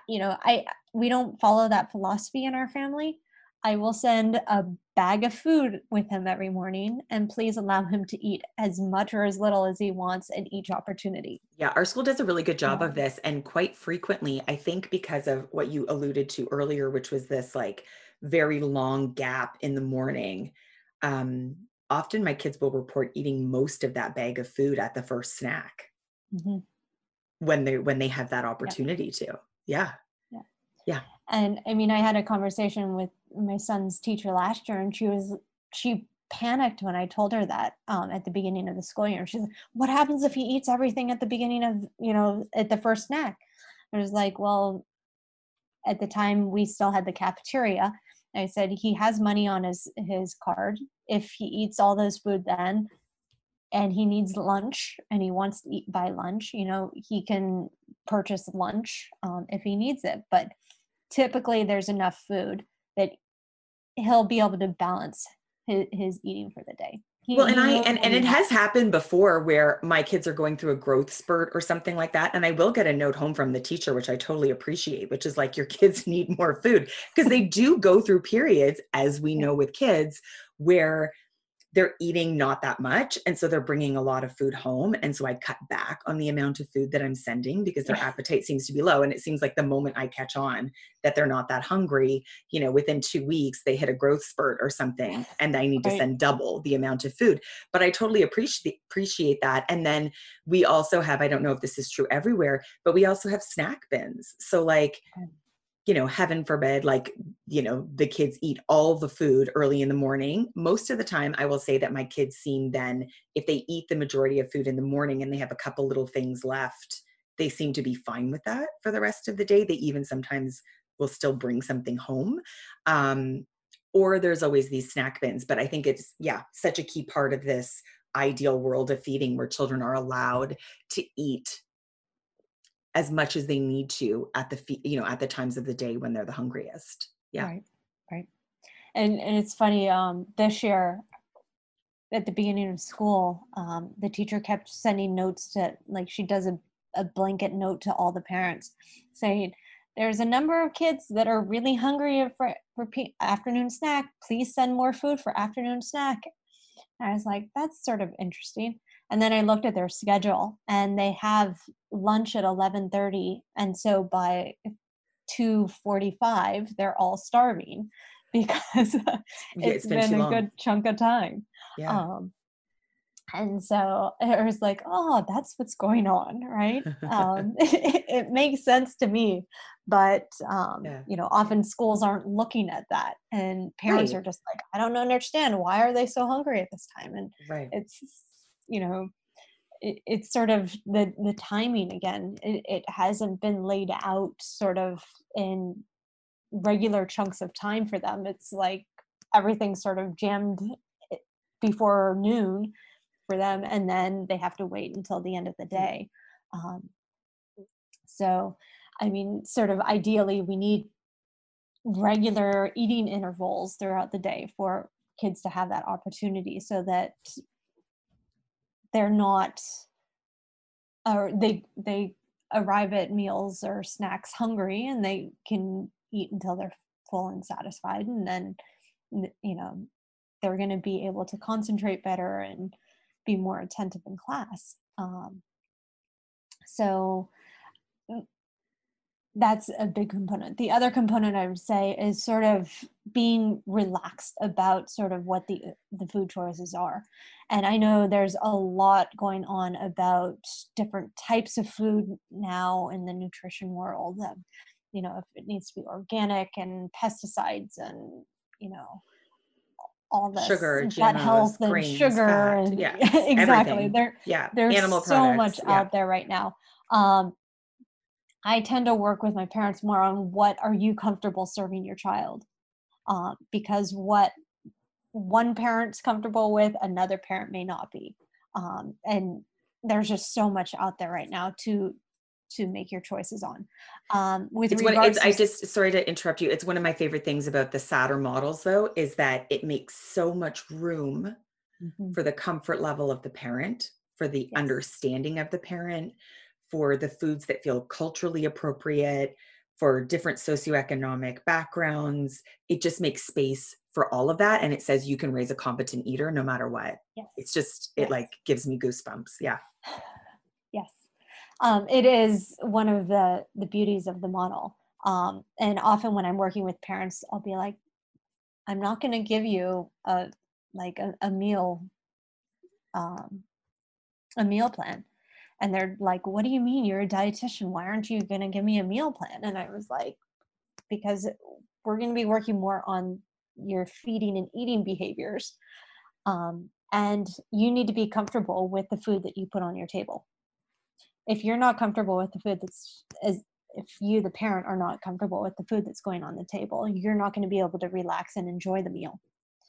you know i we don't follow that philosophy in our family i will send a bag of food with him every morning and please allow him to eat as much or as little as he wants at each opportunity yeah our school does a really good job of this and quite frequently i think because of what you alluded to earlier which was this like very long gap in the morning um, often my kids will report eating most of that bag of food at the first snack mm-hmm. when they when they have that opportunity yeah. to yeah. Yeah. Yeah. And I mean, I had a conversation with my son's teacher last year, and she was she panicked when I told her that um, at the beginning of the school year. She's like, "What happens if he eats everything at the beginning of you know at the first snack?" I was like, "Well, at the time we still had the cafeteria." I said he has money on his his card. If he eats all those food then, and he needs lunch and he wants to eat by lunch, you know, he can purchase lunch um, if he needs it. But typically, there's enough food that he'll be able to balance his, his eating for the day. He, well, and I and, and it has happened before where my kids are going through a growth spurt or something like that. And I will get a note home from the teacher, which I totally appreciate, which is like your kids need more food. Because they do go through periods, as we know with kids, where they're eating not that much and so they're bringing a lot of food home and so i cut back on the amount of food that i'm sending because their appetite seems to be low and it seems like the moment i catch on that they're not that hungry you know within two weeks they hit a growth spurt or something and i need to send double the amount of food. But i totally appreciate appreciate that and then we also have i don't know if this is true everywhere but we also have snack bins. So like you know, heaven forbid, like, you know, the kids eat all the food early in the morning. Most of the time, I will say that my kids seem then, if they eat the majority of food in the morning and they have a couple little things left, they seem to be fine with that for the rest of the day. They even sometimes will still bring something home. Um, or there's always these snack bins. But I think it's, yeah, such a key part of this ideal world of feeding where children are allowed to eat as much as they need to at the you know at the times of the day when they're the hungriest. Yeah. Right right. And and it's funny um this year at the beginning of school um the teacher kept sending notes to like she does a, a blanket note to all the parents saying there's a number of kids that are really hungry for, for afternoon snack. Please send more food for afternoon snack. And i was like that's sort of interesting and then i looked at their schedule and they have lunch at 11:30 and so by 2:45 they're all starving because yeah, it's, it's been, been a good chunk of time yeah. Um, and so it was like oh that's what's going on right um, it, it, makes sense to me but um, yeah. you know often schools aren't looking at that and parents right. are just like i don't understand why are they so hungry at this time and right. it's you know it, it's sort of the the timing again. It, it hasn't been laid out sort of in regular chunks of time for them. It's like everything's sort of jammed before noon for them and then they have to wait until the end of the mm. day. Um, so i mean sort of ideally we need regular eating intervals throughout the day for kids to have that opportunity so that they're not or they they arrive at meals or snacks hungry and they can eat until they're full and satisfied. And then you know they're going to be able to concentrate better and be more attentive in class. Um, so that's a big component. The other component I would say is sort of being relaxed about sort of what the the food choices are. And I know there's a lot going on about different types of food now in the nutrition world. Um, you know, if it needs to be organic and pesticides and you know all this sugar, gut health and grains, sugar fat, and yeah, exactly. Everything. There, yeah, there's Animal so products, much yeah. out there right now. Um, I tend to work with my parents more on what are you comfortable serving your child, uh, because what one parent's comfortable with, another parent may not be, um, and there's just so much out there right now to to make your choices on. Um, with it's regards, it's, I just sorry to interrupt you. It's one of my favorite things about the Satter models, though, is that it makes so much room mm-hmm. for the comfort level of the parent, for the yes. understanding of the parent, for the foods that feel culturally appropriate, for different socioeconomic backgrounds. It just makes space for all of that. And it says you can raise a competent eater no matter what. Yes. It's just, it yes. like gives me goosebumps. Yeah. Yes. Um, it is one of the, the beauties of the model. Um, and often when I'm working with parents, I'll be like, I'm not going to give you a, like a, a meal, um, a meal plan and they're like what do you mean? You're a dietitian. Why aren't you going to give me a meal plan? And i was like because we're going to be working more on your feeding and eating behaviors um, and you need to be comfortable with the food that you put on your table. If you're not comfortable with the food that's as if you the parent are not comfortable with the food that's going on the table you're not going to be able to relax and enjoy the meal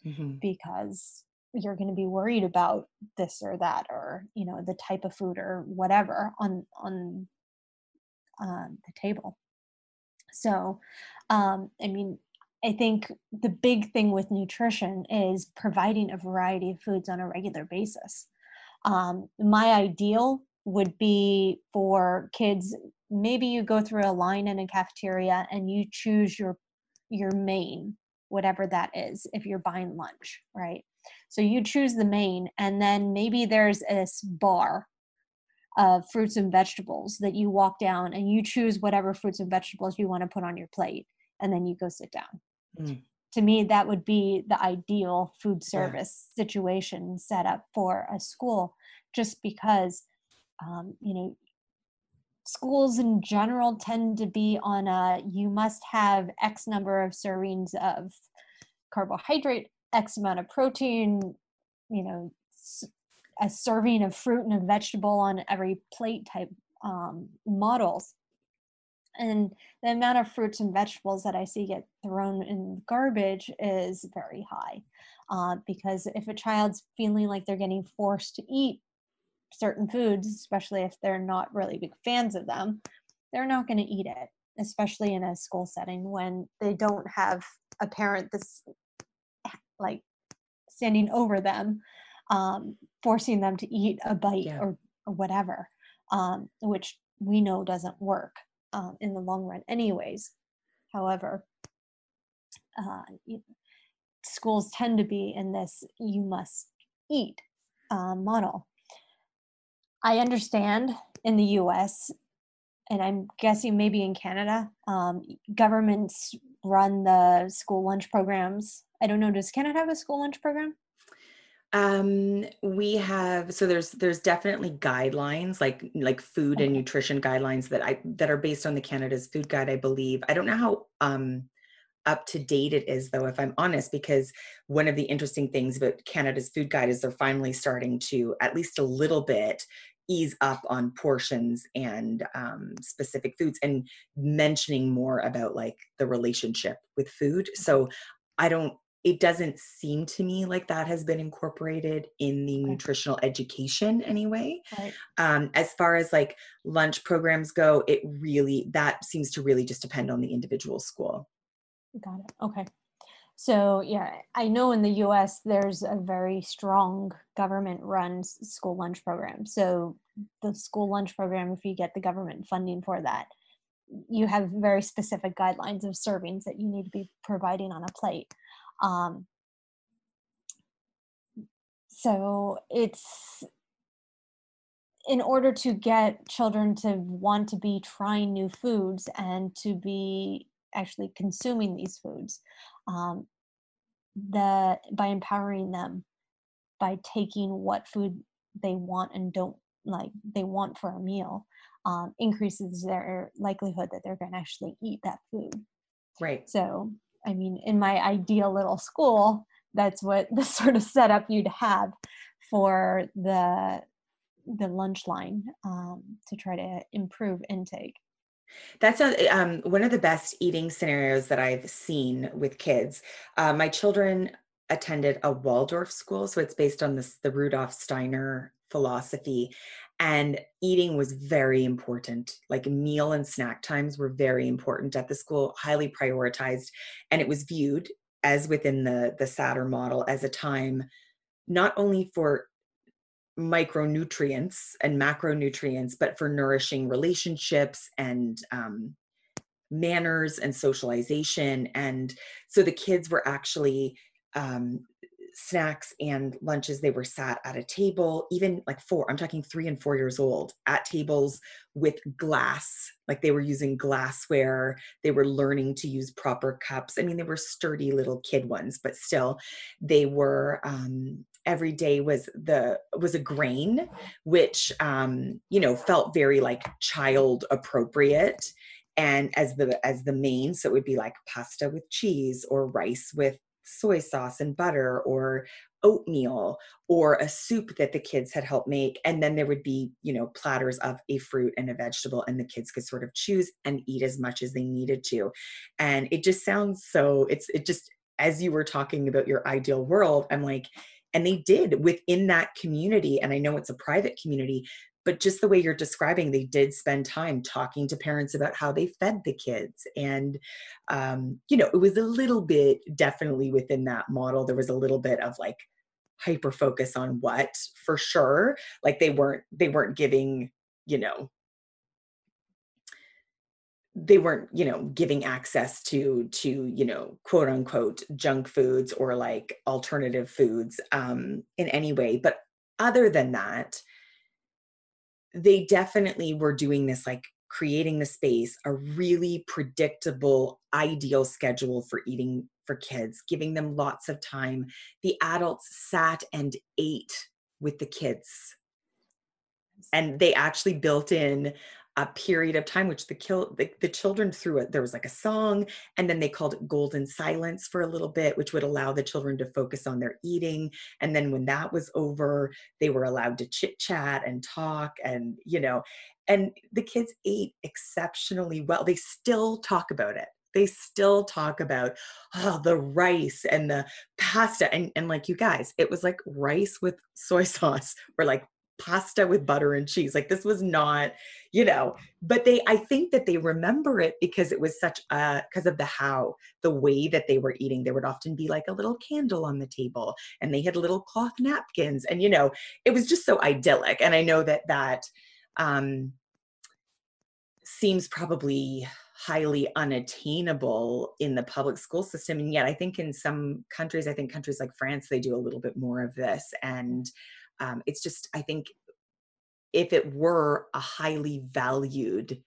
mm-hmm. because you're going to be worried about this or that or you know the type of food or whatever on on uh, the table. So um, i mean i think the big thing with nutrition is providing a variety of foods on a regular basis. Um, my ideal would be for kids maybe you go through a line in a cafeteria and you choose your your main whatever that is if you're buying lunch right so you choose the main and then maybe there's this bar of fruits and vegetables that you walk down and you choose whatever fruits and vegetables you want to put on your plate and then you go sit down mm. to me that would be the ideal food service yeah. situation set up for a school just because um, you know schools in general tend to be on a you must have x number of servings of carbohydrate x amount of protein you know a serving of fruit and a vegetable on every plate type um, models. And the amount of fruits and vegetables that i see get thrown in garbage is very high uh, because if a child's feeling like they're getting forced to eat certain foods, especially if they're not really big fans of them, they're not going to eat it, especially in a school setting when they don't have a parent that's like standing over them, um, forcing them to eat a bite yeah. or, or whatever, um, which we know doesn't work um, in the long run, anyways. However, uh, schools tend to be in this you must eat uh, model I understand in the US, and I'm guessing maybe in Canada, um, governments run the school lunch programs. I don't know, does Canada have a school lunch program? Um, we have so there's there's definitely guidelines like like food okay. and nutrition guidelines that I that are based on the Canada's food guide, I believe. I don't know how um up to date it is though if i'm honest because one of the interesting things about canada's food guide is they're finally starting to at least a little bit ease up on portions and um, specific foods and mentioning more about like the relationship with food so i don't it doesn't seem to me like that has been incorporated in the nutritional education anyway right. um, as far as like lunch programs go it really that seems to really just depend on the individual school got it okay so yeah, I know in the U.S. there's a very strong government-run school lunch program. So the school lunch program, if you get the government funding for that, you have very specific guidelines of servings that you need to be providing on a plate. Um, so it's in order to get children to want to be trying new foods and to be actually consuming these foods um, the by empowering them by taking what food they want and don't like they want for a meal um, increases their likelihood that they're going to actually eat that food. Right. So i mean in my ideal little school that's what the sort of setup you'd have for the the lunch line um, to try to improve intake that's a, um, one of the best eating scenarios that I've seen with kids. Uh, my children attended a Waldorf school, so it's based on this the Rudolf Steiner philosophy, and eating was very important. Like meal and snack times were very important at the school, highly prioritized, and it was viewed as within the the Satter model as a time not only for micronutrients and macronutrients, but for nourishing relationships and um, manners and socialization. And so the kids were actually um, snacks and lunches they were sat at a table even like four i'm talking three and four years old at tables with glass like they were using glassware they were learning to use proper cups. I mean they were sturdy little kid ones but still they were um, every day was the was a grain which um you know felt very like child appropriate. And as the as the main so it would be like pasta with cheese or rice with soy sauce and butter or oatmeal or a soup that the kids had helped make and then there would be you know platters of a fruit and a vegetable and the kids could sort of choose and eat as much as they needed to. And it just sounds so it's it just as you were talking about your ideal world i'm like and they did within that community and i know it's a private community but just the way you're describing they did spend time talking to parents about how they fed the kids and um, you know it was a little bit definitely within that model. There was a little bit of like hyper focus on what for sure. Like they weren't they weren't giving you know they weren't you know giving access to to you know quote unquote junk foods or like alternative foods um in any way. But other than that they definitely were doing this like creating the space a really predictable ideal schedule for eating for kids giving them lots of time. The adults sat and ate with the kids. And they actually built in a period of time which the kill the, the children threw it there was like a song and then they called it golden silence for a little bit which would allow the children to focus on their eating and then when that was over they were allowed to chit chat and talk and you know and the kids ate exceptionally well. They still talk about it. They still talk about oh, the rice and the pasta and, and like you guys it was like rice with soy sauce or like pasta with butter and cheese. Like this was not, you know, but they, I think that they remember it because it was such a, because of the how, the way that they were eating. There would often be like a little candle on the table and they had little cloth napkins and, you know, it was just so idyllic. And I know that that um, seems probably highly unattainable in the public school system and yet i think in some countries i think countries like france they do a little bit more of this and um, it's just i think if it were a highly valued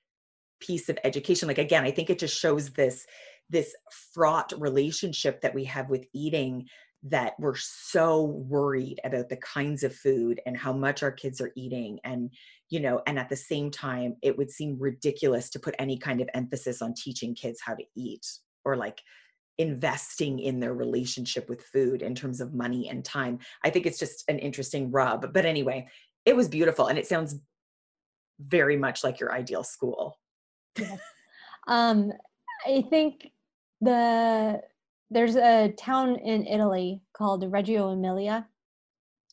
piece of education like again i think it just shows this this fraught relationship that we have with eating that we're so worried about the kinds of food and how much our kids are eating and you know and at the same time it would seem ridiculous to put any kind of emphasis on teaching kids how to eat or like investing in their relationship with food in terms of money and time. I think it's just an interesting rub. But anyway, it was beautiful and it sounds very much like your ideal school. Yes. Um, I think the there's a town in Italy called Reggio Emilia,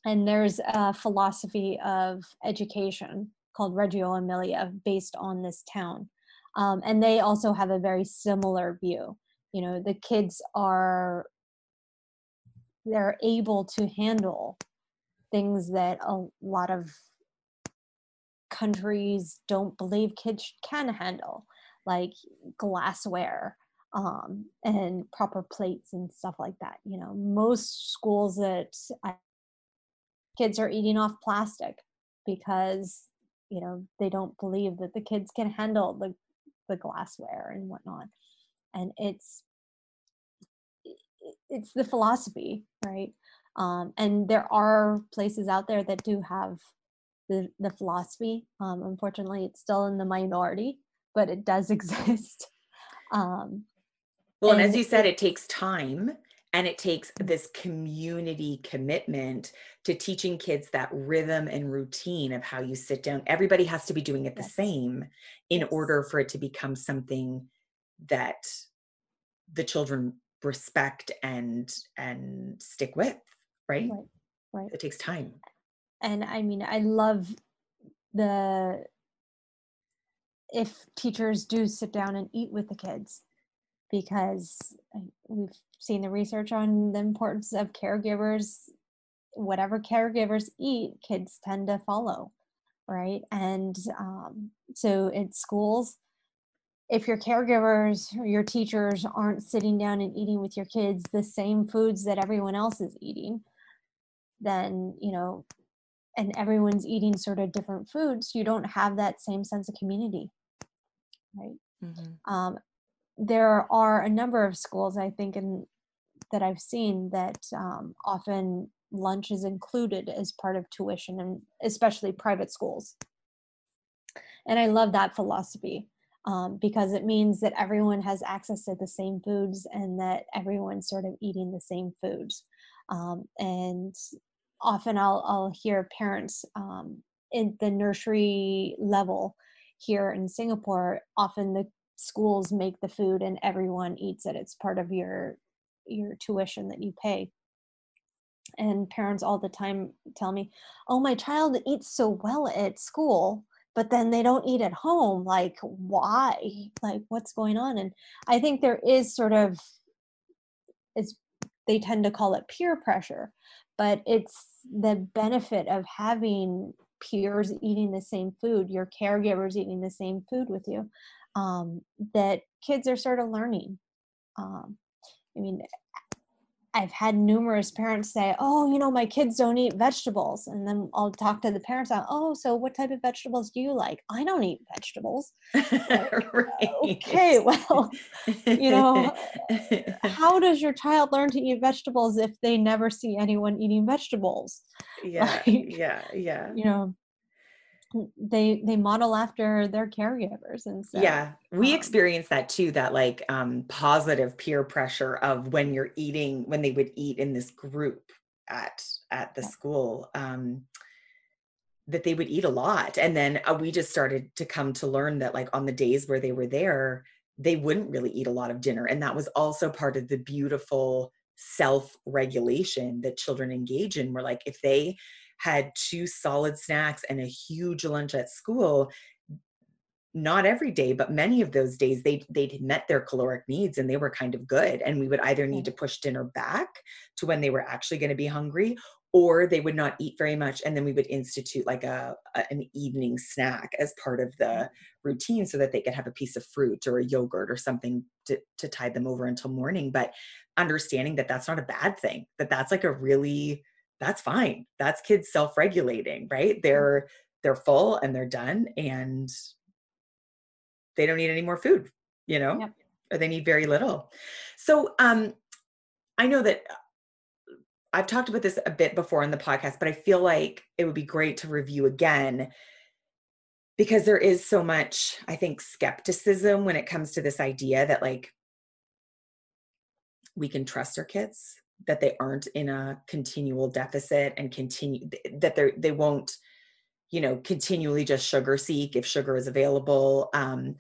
and there's a philosophy of education called Reggio Emilia based on this town. Um, and they also have a very similar view you know the kids are they're able to handle things that a lot of countries don't believe kids can handle like glassware um, and proper plates and stuff like that you know. Most schools that I, kids are eating off plastic because you know they don't believe that the kids can handle the the glassware and whatnot and it's it's the philosophy right? Um, and there are places out there that do have the, the philosophy. Um, unfortunately it's still in the minority but it does exist. Um, well and, and as you said it takes time and it takes this community commitment to teaching kids that rhythm and routine of how you sit down. Everybody has to be doing it the yes. same in yes. order for it to become something that the children respect and and stick with right? Right, right. it takes time. And i mean i love the if teachers do sit down and eat with the kids because we've seen the research on the importance of caregivers. Whatever caregivers eat kids tend to follow right? And um, so in schools if your caregivers or your teachers aren't sitting down and eating with your kids the same foods that everyone else is eating then you know and everyone's eating sort of different foods you don't have that same sense of community right? Mm-hmm. um, there are a number of schools i think in that i've seen that um, often lunch is included as part of tuition and especially private schools. And i love that philosophy um, because it means that everyone has access to the same foods and that everyone's sort of eating the same foods. Um, and often I'll, I'll hear parents um, in the nursery level here in Singapore, often the schools make the food and everyone eats it. It's part of your your tuition that you pay. And parents all the time tell me, "Oh, my child eats so well at school." But then they don't eat at home like why? Like what's going on? And i think there is sort of it's they tend to call it peer pressure but it's the benefit of having peers eating the same food your caregivers eating the same food with you um, that kids are sort of learning. Um, i mean I've had numerous parents say, "Oh, you know, my kids don't eat vegetables," and then I'll talk to the parents. "Oh, so what type of vegetables do you like?" I don't eat vegetables. right. Okay, well, you know, how does your child learn to eat vegetables if they never see anyone eating vegetables? Yeah, like, yeah, yeah. You know, they they model after their caregivers and so yeah we um, experience that too that like um positive peer pressure of when you're eating when they would eat in this group at at the yeah. school um that they would eat a lot and then uh, we just started to come to learn that like on the days where they were there they wouldn't really eat a lot of dinner and that was also part of the beautiful self regulation that children engage in where like if they had two solid snacks and a huge lunch at school not every day but many of those days they they'd met their caloric needs and they were kind of good and we would either need to push dinner back to when they were actually going to be hungry or they would not eat very much and then we would institute like a, a, an evening snack as part of the routine so that they could have a piece of fruit or a yogurt or something to, to tide them over until morning but understanding that that's not a bad thing that that's like a really that's fine. That's kids self-regulating right? They're they're full and they're done and they don't need any more food you know? Yep. or they need very little. So um i know that uh, i've talked about this a bit before in the podcast but i feel like it would be great to review again because there is so much i think skepticism when it comes to this idea that like we can trust our kids that they aren't in a continual deficit and continue that they they won't you know continually just sugar seek if sugar is available um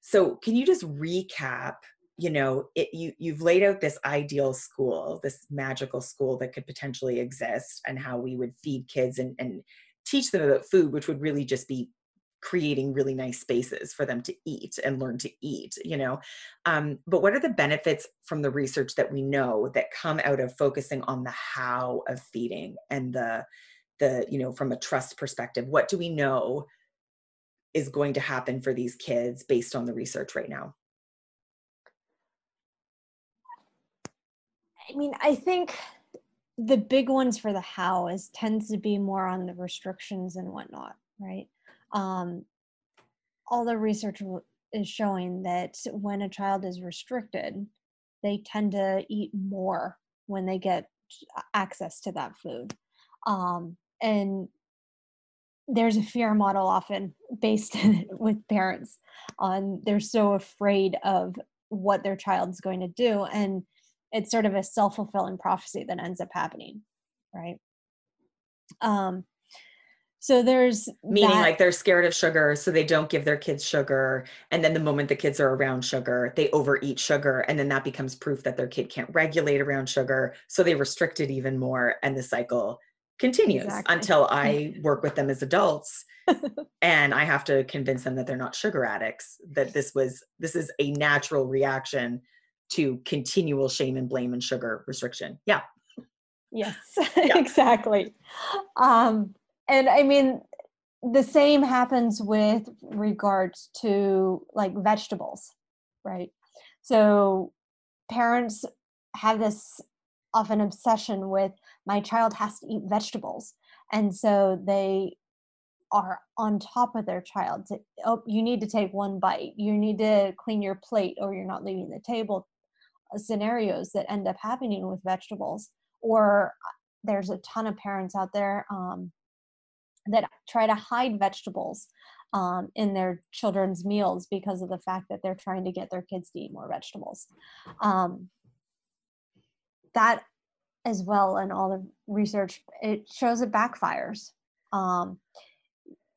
so can you just recap you know it you you've laid out this ideal school this magical school that could potentially exist and how we would feed kids and and teach them about food which would really just be creating really nice spaces for them to eat and learn to eat you know? Um, but what are the benefits from the research that we know that come out of focusing on the how of feeding and the the you know from a trust perspective? What do we know is going to happen for these kids based on the research right now? I mean i think the big ones for the how is tends to be more on the restrictions and whatnot right um, all the research is showing that when a child is restricted, they tend to eat more when they get access to that food. Um, and there's a fear model often based with parents on they're so afraid of what their child's going to do and it's sort of a self-fulfilling prophecy that ends up happening right um so there's meaning that. like they're scared of sugar, so they don't give their kids sugar. And then the moment the kids are around sugar, they overeat sugar. And then that becomes proof that their kid can't regulate around sugar. So they restrict it even more. And the cycle continues exactly. until I work with them as adults and I have to convince them that they're not sugar addicts, that this was this is a natural reaction to continual shame and blame and sugar restriction. Yeah. Yes, yeah. exactly. Um, and i mean the same happens with regards to like vegetables right? So parents have this often obsession with my child has to eat vegetables. And so they are on top of their child to, oh you need to take one bite. You need to clean your plate or you're not leaving the table. Uh, scenarios that end up happening with vegetables or uh, there's a ton of parents out there um, that try to hide vegetables um, in their children's meals because of the fact that they're trying to get their kids to eat more vegetables. Um, that as well and all the research it shows it backfires um,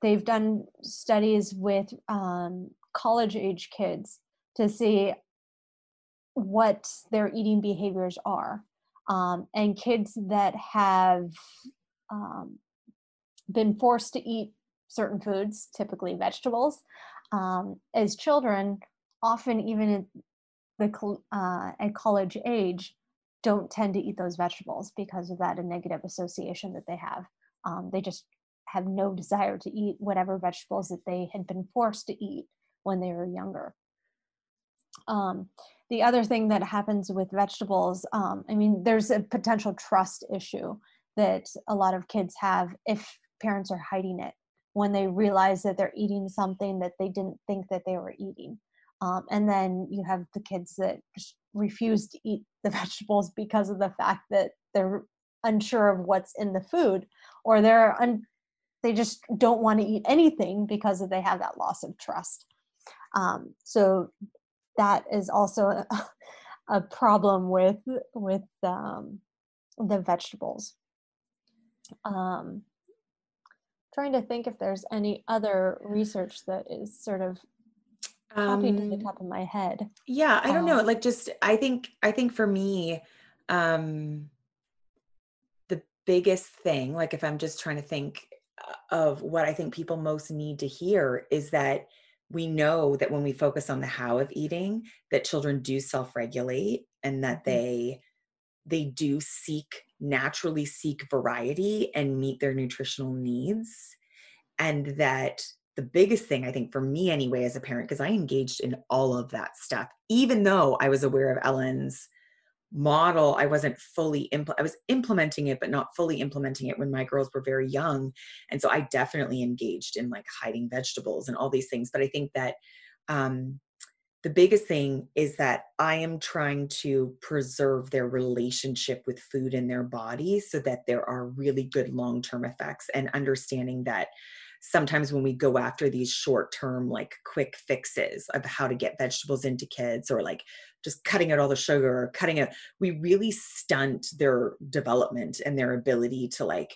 they've done studies with um, college age kids to see what their eating behaviors are um, and kids that have um, been forced to eat certain foods typically vegetables um, as children often even at the uh, at college age don't tend to eat those vegetables because of that negative association that they have. Um, they just have no desire to eat whatever vegetables that they had been forced to eat when they were younger. Um, the other thing that happens with vegetables, um, I mean, there's a potential trust issue that a lot of kids have if parents are hiding it when they realize that they're eating something that they didn't think that they were eating. Um, and then you have the kids that refuse to eat the vegetables because of the fact that they're unsure of what's in the food or they're un- they just don't want to eat anything because they have that loss of trust um, so that is also a, a problem with with um, the vegetables um, trying to think if there's any other research that is sort of popping to the Um, top of my head. yeah, I don't know. Um, Like just I think I think for me, um the biggest thing, like if I'm just trying to think uh, of what I think people most need to hear is that we know that when we focus on the how of eating, that children do self-regulate and that mm, they they do seek naturally seek variety and meet their nutritional needs and that the biggest thing i think for me anyway as a parent because i engaged in all of that stuff even though i was aware of Ellyn's model i wasn't fully impl- i was implementing it but not fully implementing it when my girls were very young and so i definitely engaged in like hiding vegetables and all these things but i think that um the biggest thing is that I am trying to preserve their relationship with food in their body so that there are really good long term effects and understanding that sometimes when we go after these short term, like quick fixes of how to get vegetables into kids or like just cutting out all the sugar or cutting out, we really stunt their development and their ability to like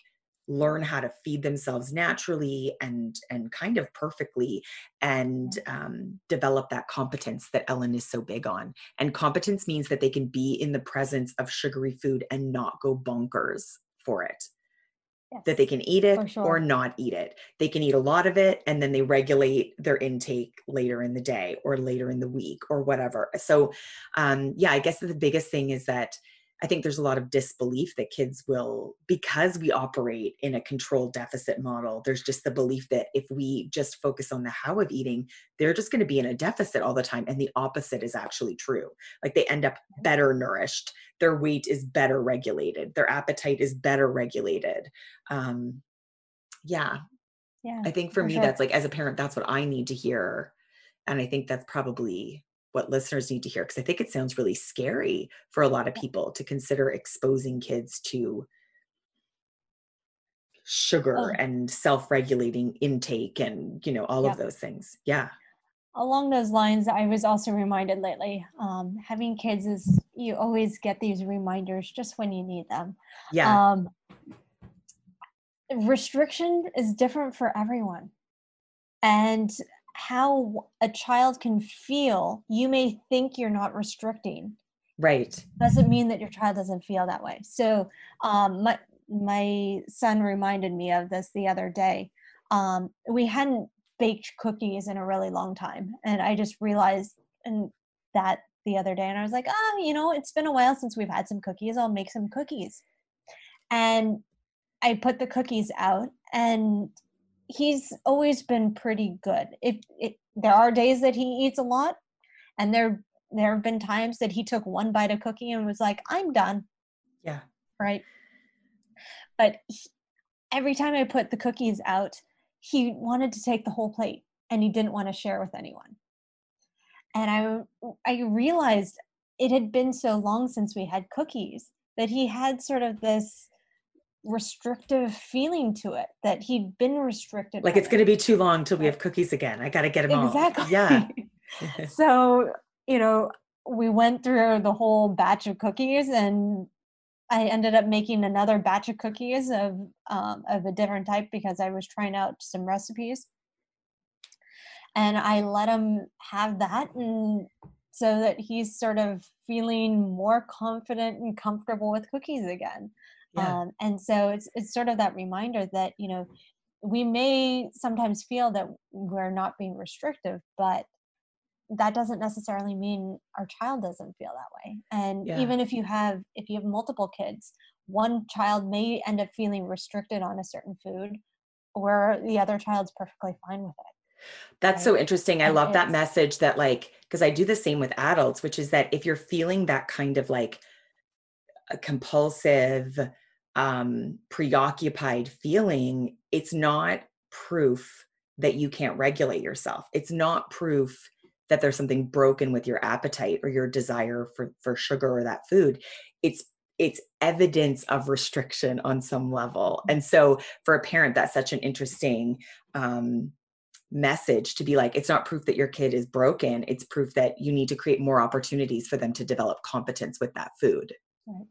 learn how to feed themselves naturally and and kind of perfectly and um, develop that competence that Ellyn is so big on. And competence means that they can be in the presence of sugary food and not go bonkers for it. That they can eat it or not eat it. They can eat a lot of it and then they regulate their intake later in the day or later in the week or whatever. So um yeah i guess the biggest thing is that I think there's a lot of disbelief that kids will, because we operate in a control deficit model, there's just the belief that if we just focus on the how of eating, they're just going to be in a deficit all the time. And the opposite is actually true. Like they end up better nourished, their weight is better regulated, their appetite is better regulated. Um, yeah, Yeah, I think for for me, sure. that's like, as a parent, that's what I need to hear. And I think that's probably what listeners need to hear because I think it sounds really scary for a lot of people to consider exposing kids to sugar Oh, and self-regulating intake and, you know, all of those things. Yeah. Along those lines, I was also reminded lately, um, having kids is you always get these reminders just when you need them. Yeah. Um, restriction is different for everyone. And how a child can feel, you may think you're not restricting, Right. doesn't mean that your child doesn't feel that way. So, um, my my son reminded me of this the other day. Um, we hadn't baked cookies in a really long time, and I just realized and that the other day, and I was like, oh, you know, it's been a while since we've had some cookies. I'll make some cookies, and I put the cookies out, and he's always been pretty good. If it, there are days that he eats a lot, and there there have been times that he took one bite of cookie and was like, "I'm done," Yeah. right? But he, every time I put the cookies out, he wanted to take the whole plate and he didn't want to share with anyone. And I I realized it had been so long since we had cookies that he had sort of this restrictive feeling to it that he'd been restricted like it's going to be too long till we have cookies again. I got to get them exactly. All yeah. So you know we went through the whole batch of cookies and I ended up making another batch of cookies of um, of a different type because I was trying out some recipes, and I let him have that, and so that he's sort of feeling more confident and comfortable with cookies again. Yeah. Um, and so it's it's sort of that reminder that you know we may sometimes feel that we're not being restrictive, but that doesn't necessarily mean our child doesn't feel that way and yeah. even if you have if you have multiple kids one child may end up feeling restricted on a certain food where the other child's perfectly fine with it that's so interesting i and love that message that like because i do the same with adults which is that if you're feeling that kind of like a compulsive um preoccupied feeling it's not proof that you can't regulate yourself. It's not proof that there's something broken with your appetite or your desire for for sugar or that food. It's it's evidence of restriction on some level. And so for a parent that's such an interesting um, message to be like it's not proof that your kid is broken. It's proof that you need to create more opportunities for them to develop competence with that food. Right.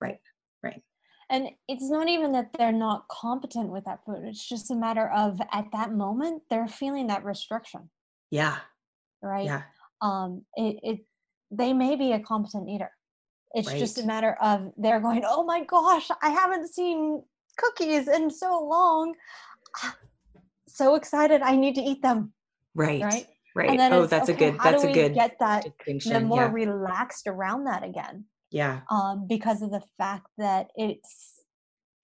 Right. Right and it's not even that they're not competent with that food it's just a matter of at that moment they're feeling that restriction yeah right? Yeah. Um, it, it they may be a competent eater. It's right. just a matter of they're going, oh my gosh, I haven't seen cookies in so long. So excited, I need to eat them. Right. Right. Right. oh, that's okay, a good. That's a good. Get that. Then more yeah. relaxed around that again. Yeah. Um, because of the fact that it's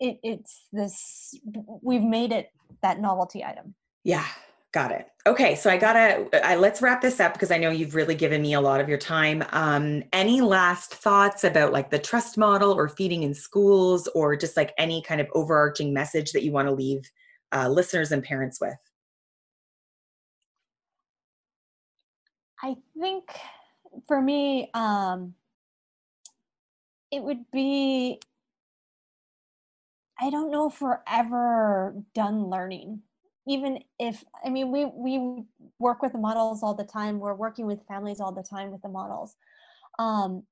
it it's this we've made it that novelty item. Yeah. Got it. Okay, so I gotta I, let's wrap this up because I know you've really given me a lot of your time. Um, any last thoughts about like the trust model or feeding in schools, or just like any kind of overarching message that you want to leave uh, listeners and parents with? I think for me, um, it would be I don't know if we're ever done learning. Even if i mean we we work with the models all the time. We're working with families all the time with the models. Um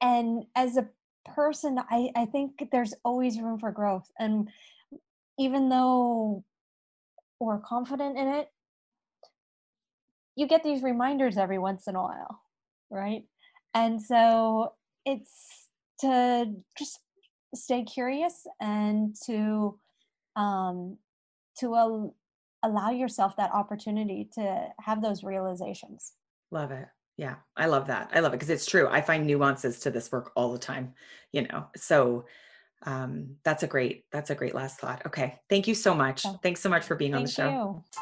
and as a person i i think there's always room for growth. And even though we're confident in it you get these reminders every once in a while right? And so it's to just stay curious and to um to al- allow yourself that opportunity to have those realizations. Love it. Yeah, I love that. I love it because it's true. I find nuances to this work all the time, you know. So um that's a great that's a great last thought. Okay. Thank you so much. Oh, Thanks so much for being on the show. You.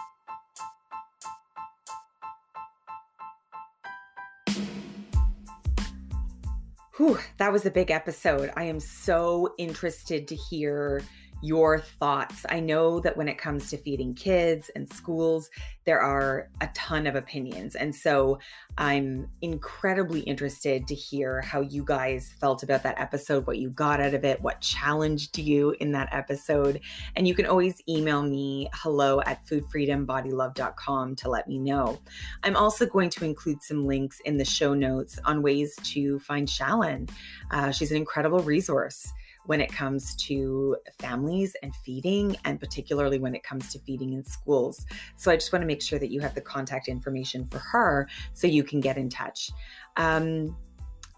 Whew, that was a big episode. I am so interested to hear your thoughts. I know that when it comes to feeding kids and schools, there are a ton of opinions. And so I'm incredibly interested to hear how you guys felt about that episode, what you got out of it, what challenged you in that episode. And you can always email me hello at foodfreedombodylove.com to let me know. I'm also going to include some links in the show notes on ways to find Shalyn. Uh, she's an incredible resource when it comes to families and feeding, and particularly when it comes to feeding in schools. So I just want to make sure that you have the contact information for her so you can get in touch. Um,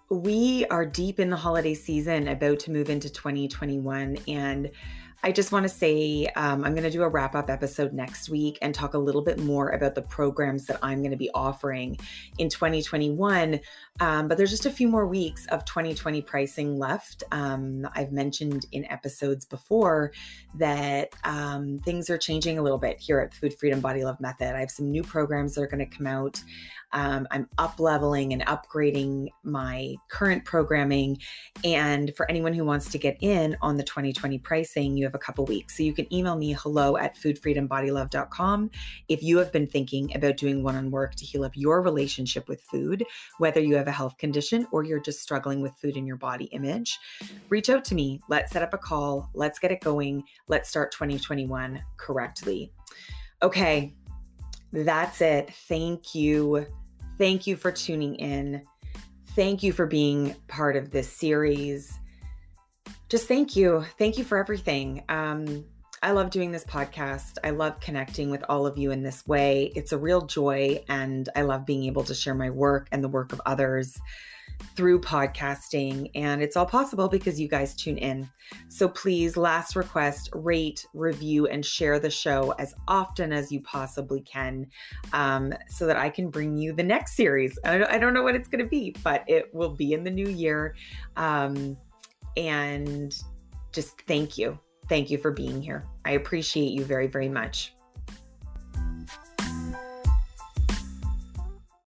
we are deep in the holiday season, about to move into 2021, and I just want to say um, I'm going to do a wrap up episode next week and talk a little bit more about the programs that I'm going to be offering in 2021. Um, but there's just a few more weeks of 2020 pricing left. Um, I've mentioned in episodes before that um, things are changing a little bit here at Food Freedom Body Love Method. I have some new programs that are going to come out Um, I'm up leveling and upgrading my current programming. And for anyone who wants to get in on the 2020 pricing, you have a couple weeks. So you can email me hello at foodfreedombodylove.com if you have been thinking about doing one on work to heal up your relationship with food, whether you have a health condition or you're just struggling with food in your body image. Reach out to me. Let's set up a call. Let's get it going. Let's start 2021 correctly. Okay, that's it. Thank you. Thank you for tuning in. Thank you for being part of this series. Just thank you. Thank you for everything. Um, I love doing this podcast. I love connecting with all of you in this way. It's a real joy, and I love being able to share my work and the work of others through podcasting. And it's all possible because you guys tune in. So please, last request rate, review, and share the show as often as you possibly can um, so that I can bring you the next series. I don't know what it's going to be, but it will be in the new year. Um, and just thank you. Thank you for being here. I appreciate you very, very much.